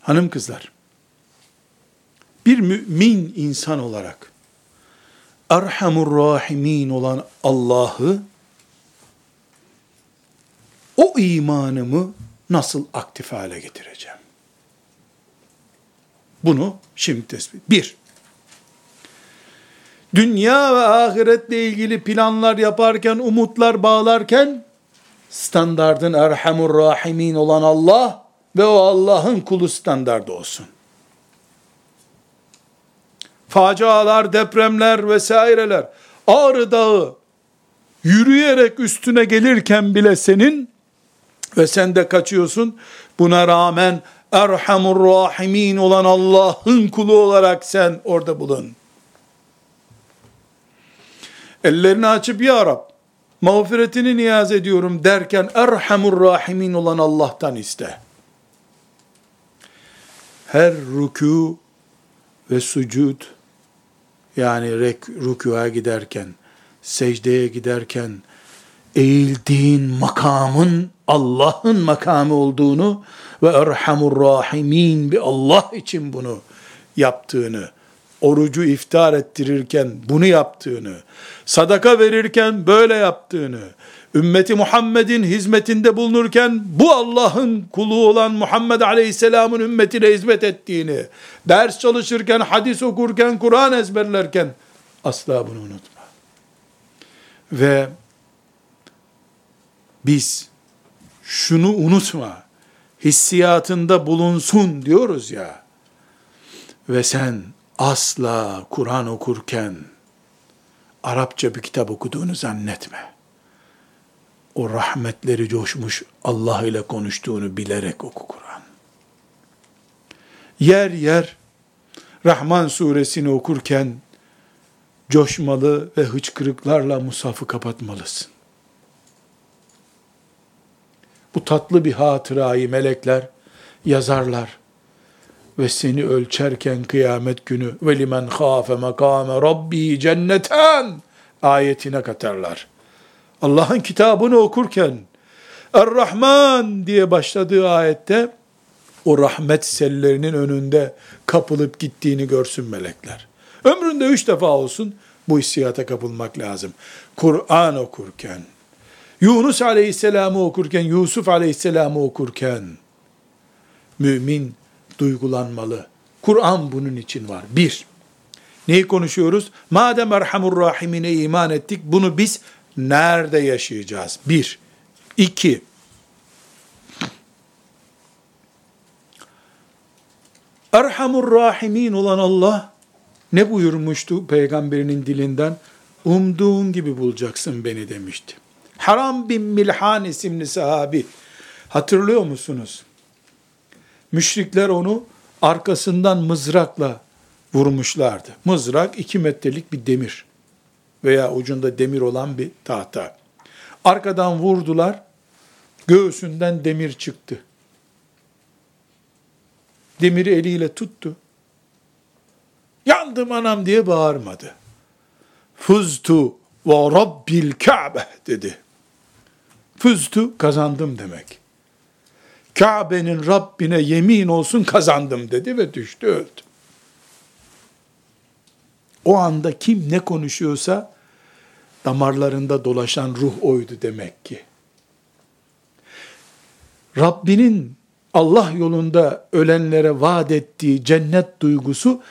hanım kızlar bir mümin insan olarak Erhamur Rahimin olan Allah'ı o imanımı nasıl aktif hale getireceğim? Bunu şimdi tespit. Bir, dünya ve ahiretle ilgili planlar yaparken, umutlar bağlarken, standardın Erhamur Rahimin olan Allah ve o Allah'ın kulu standardı olsun. Facialar, depremler vesaireler, Ağrı Dağı yürüyerek üstüne gelirken bile senin ve sen de kaçıyorsun. Buna rağmen Erhamur Rahimin olan Allah'ın kulu olarak sen orada bulun. Ellerini açıp ya Rab mağfiretini niyaz ediyorum derken Erhamur Rahimin olan Allah'tan iste. Her rükû ve sucud yani rükûa giderken, secdeye giderken eğildiğin makamın Allah'ın makamı olduğunu ve Erhamur Rahimin bir Allah için bunu yaptığını, orucu iftar ettirirken bunu yaptığını, sadaka verirken böyle yaptığını, ümmeti Muhammed'in hizmetinde bulunurken bu Allah'ın kulu olan Muhammed Aleyhisselam'ın ümmetine hizmet ettiğini, ders çalışırken, hadis okurken, Kur'an ezberlerken asla bunu unutma. Ve biz şunu unutma, hissiyatında bulunsun diyoruz ya, ve sen asla Kur'an okurken Arapça bir kitap okuduğunu zannetme. O rahmetleri coşmuş Allah ile konuştuğunu bilerek oku Kur'an. Yer yer Rahman suresini okurken coşmalı ve hıçkırıklarla musafı kapatmalısın. Bu tatlı bir hatırayı melekler yazarlar ve seni ölçerken kıyamet günü ve limen khafe makame rabbi cenneten ayetine katarlar. Allah'ın kitabını okurken Er-Rahman diye başladığı ayette o rahmet sellerinin önünde kapılıp gittiğini görsün melekler. Ömründe üç defa olsun bu hissiyata kapılmak lazım. Kur'an okurken, Yunus Aleyhisselam'ı okurken, Yusuf Aleyhisselam'ı okurken, mümin duygulanmalı. Kur'an bunun için var. Bir, neyi konuşuyoruz? Madem Erhamur Rahimine iman ettik, bunu biz nerede yaşayacağız? Bir. İki, Erhamur Rahimin olan Allah ne buyurmuştu peygamberinin dilinden? Umduğun gibi bulacaksın beni demişti. Haram bin Milhan isimli sahabi. Hatırlıyor musunuz? Müşrikler onu arkasından mızrakla vurmuşlardı. Mızrak iki metrelik bir demir veya ucunda demir olan bir tahta. Arkadan vurdular, göğsünden demir çıktı. Demiri eliyle tuttu. Yandım anam diye bağırmadı. Fuztu ve rabbil Kabe dedi. Fuztu kazandım demek. Kabe'nin Rabbine yemin olsun kazandım dedi ve düştü öldü. O anda kim ne konuşuyorsa damarlarında dolaşan ruh oydu demek ki. Rabbinin Allah yolunda ölenlere vaat ettiği cennet duygusu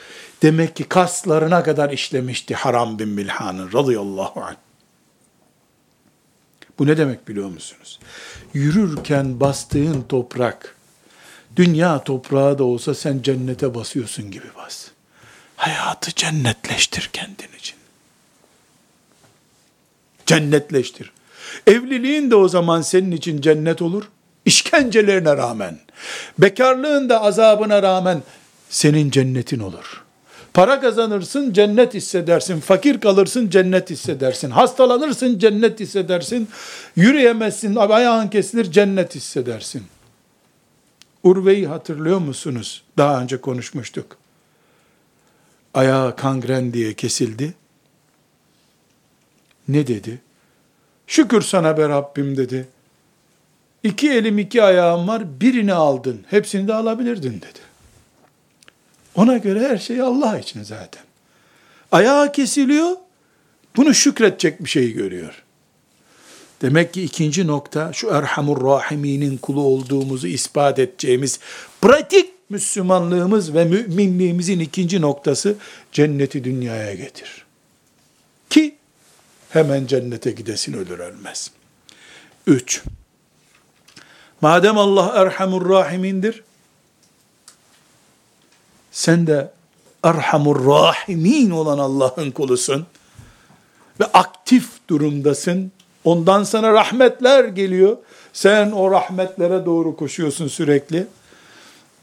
demek ki kaslarına kadar işlemişti Haram bin Milhan'ın radıyallahu anh. Bu ne demek biliyor musunuz? Yürürken bastığın toprak, dünya toprağı da olsa sen cennete basıyorsun gibi bas. Hayatı cennetleştir kendin için. Cennetleştir. Evliliğin de o zaman senin için cennet olur. İşkencelerine rağmen, bekarlığın da azabına rağmen senin cennetin olur. Para kazanırsın, cennet hissedersin. Fakir kalırsın, cennet hissedersin. Hastalanırsın, cennet hissedersin. Yürüyemezsin, ayağın kesilir, cennet hissedersin. Urve'yi hatırlıyor musunuz? Daha önce konuşmuştuk. Ayağı kangren diye kesildi. Ne dedi? Şükür sana be Rabbim dedi. İki elim iki ayağım var, birini aldın, hepsini de alabilirdin dedi. Ona göre her şey Allah için zaten. Ayağı kesiliyor, bunu şükredecek bir şey görüyor. Demek ki ikinci nokta şu Erhamur Rahimi'nin kulu olduğumuzu ispat edeceğimiz pratik Müslümanlığımız ve müminliğimizin ikinci noktası cenneti dünyaya getir. Ki hemen cennete gidesin ölür ölmez. Üç, madem Allah Erhamur Rahimindir, sen de Erhamur Rahimin olan Allah'ın kulusun ve aktif durumdasın. Ondan sana rahmetler geliyor. Sen o rahmetlere doğru koşuyorsun sürekli.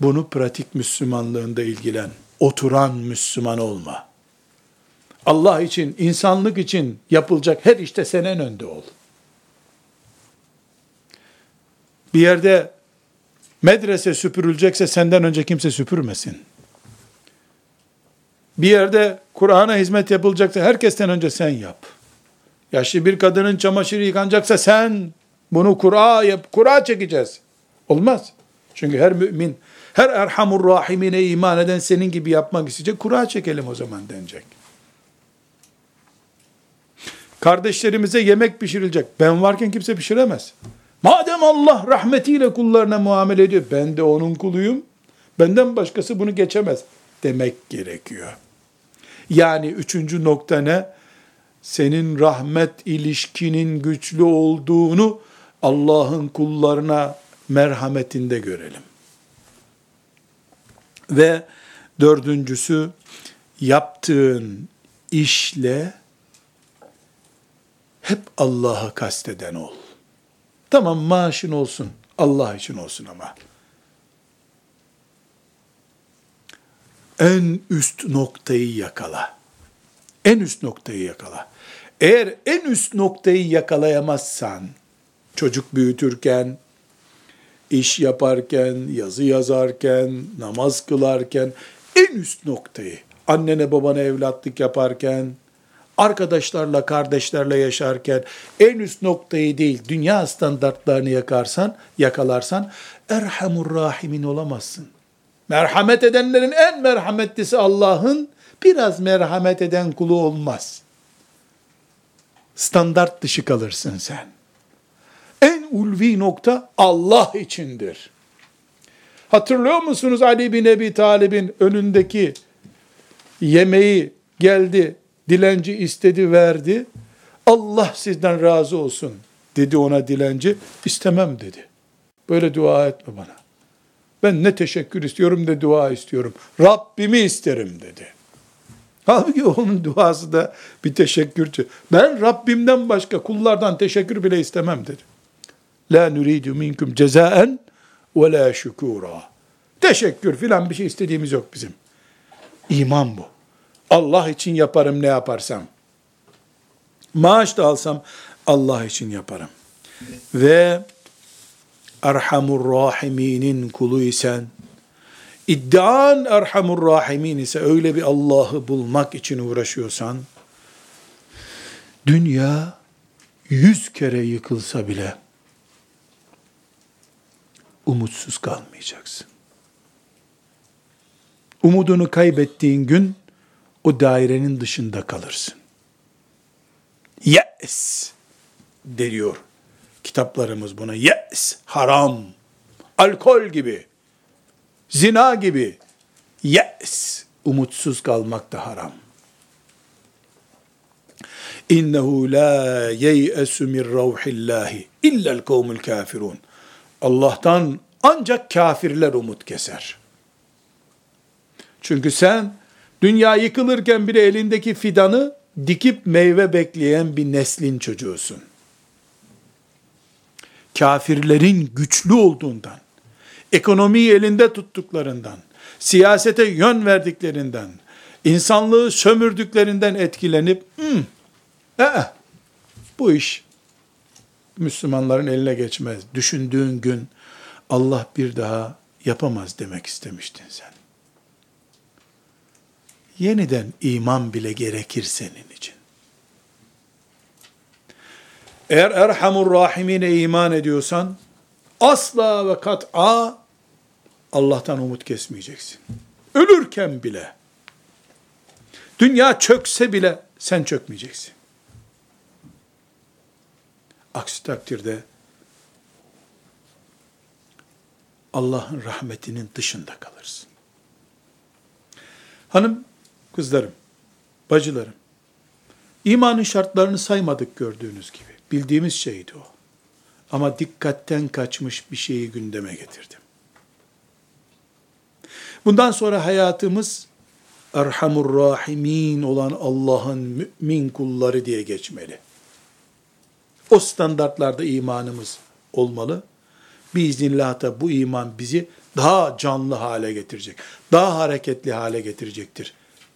Bunu pratik Müslümanlığında ilgilen. Oturan Müslüman olma. Allah için, insanlık için yapılacak her işte sen en önde ol. Bir yerde medrese süpürülecekse senden önce kimse süpürmesin bir yerde Kur'an'a hizmet yapılacaksa herkesten önce sen yap. Yaşlı bir kadının çamaşırı yıkanacaksa sen bunu Kur'a yap, Kur'a çekeceğiz. Olmaz. Çünkü her mümin, her erhamur rahimine iman eden senin gibi yapmak isteyecek. Kur'a çekelim o zaman denecek. Kardeşlerimize yemek pişirilecek. Ben varken kimse pişiremez. Madem Allah rahmetiyle kullarına muamele ediyor, ben de onun kuluyum. Benden başkası bunu geçemez demek gerekiyor. Yani üçüncü nokta ne? Senin rahmet ilişkinin güçlü olduğunu Allah'ın kullarına merhametinde görelim. Ve dördüncüsü yaptığın işle hep Allah'a kasteden ol. Tamam maaşın olsun, Allah için olsun ama. en üst noktayı yakala. En üst noktayı yakala. Eğer en üst noktayı yakalayamazsan, çocuk büyütürken, iş yaparken, yazı yazarken, namaz kılarken, en üst noktayı, annene babana evlatlık yaparken, arkadaşlarla, kardeşlerle yaşarken en üst noktayı değil, dünya standartlarını yakarsan, yakalarsan, Erhamur Rahimin olamazsın. Merhamet edenlerin en merhametlisi Allah'ın biraz merhamet eden kulu olmaz. Standart dışı kalırsın sen. En ulvi nokta Allah içindir. Hatırlıyor musunuz Ali bin Ebi Talib'in önündeki yemeği geldi, dilenci istedi verdi. Allah sizden razı olsun dedi ona dilenci. İstemem dedi. Böyle dua etme bana. Ben ne teşekkür istiyorum ne dua istiyorum. Rabbimi isterim dedi. Halbuki onun duası da bir teşekkürçü. Ben Rabbimden başka kullardan teşekkür bile istemem dedi. La nuridu minkum cezaen ve la şükura. Teşekkür filan bir şey istediğimiz yok bizim. İman bu. Allah için yaparım ne yaparsam. Maaş da alsam Allah için yaparım. Ve Erhamur Rahiminin kulu isen, iddian Erhamur Rahimin ise öyle bir Allah'ı bulmak için uğraşıyorsan, dünya yüz kere yıkılsa bile umutsuz kalmayacaksın. Umudunu kaybettiğin gün o dairenin dışında kalırsın. Yes deniyor kitaplarımız buna. Yes, haram, alkol gibi, zina gibi. Yes, umutsuz kalmak da haram. İnnehu la yeyesu min ravhillahi illel kavmul kafirun. Allah'tan ancak kafirler umut keser. Çünkü sen dünya yıkılırken bile elindeki fidanı dikip meyve bekleyen bir neslin çocuğusun. Kafirlerin güçlü olduğundan, ekonomiyi elinde tuttuklarından, siyasete yön verdiklerinden, insanlığı sömürdüklerinden etkilenip, ee, bu iş Müslümanların eline geçmez. Düşündüğün gün Allah bir daha yapamaz demek istemiştin sen. Yeniden iman bile gerekir senin için. Eğer Erhamur Rahimine iman ediyorsan, asla ve kat'a Allah'tan umut kesmeyeceksin. Ölürken bile, dünya çökse bile sen çökmeyeceksin. Aksi takdirde Allah'ın rahmetinin dışında kalırsın. Hanım, kızlarım, bacılarım, imanın şartlarını saymadık gördüğünüz gibi. Bildiğimiz şeydi o. Ama dikkatten kaçmış bir şeyi gündeme getirdim. Bundan sonra hayatımız Erhamur Rahimin olan Allah'ın mümin kulları diye geçmeli. O standartlarda imanımız olmalı. Biiznillah da bu iman bizi daha canlı hale getirecek. Daha hareketli hale getirecektir.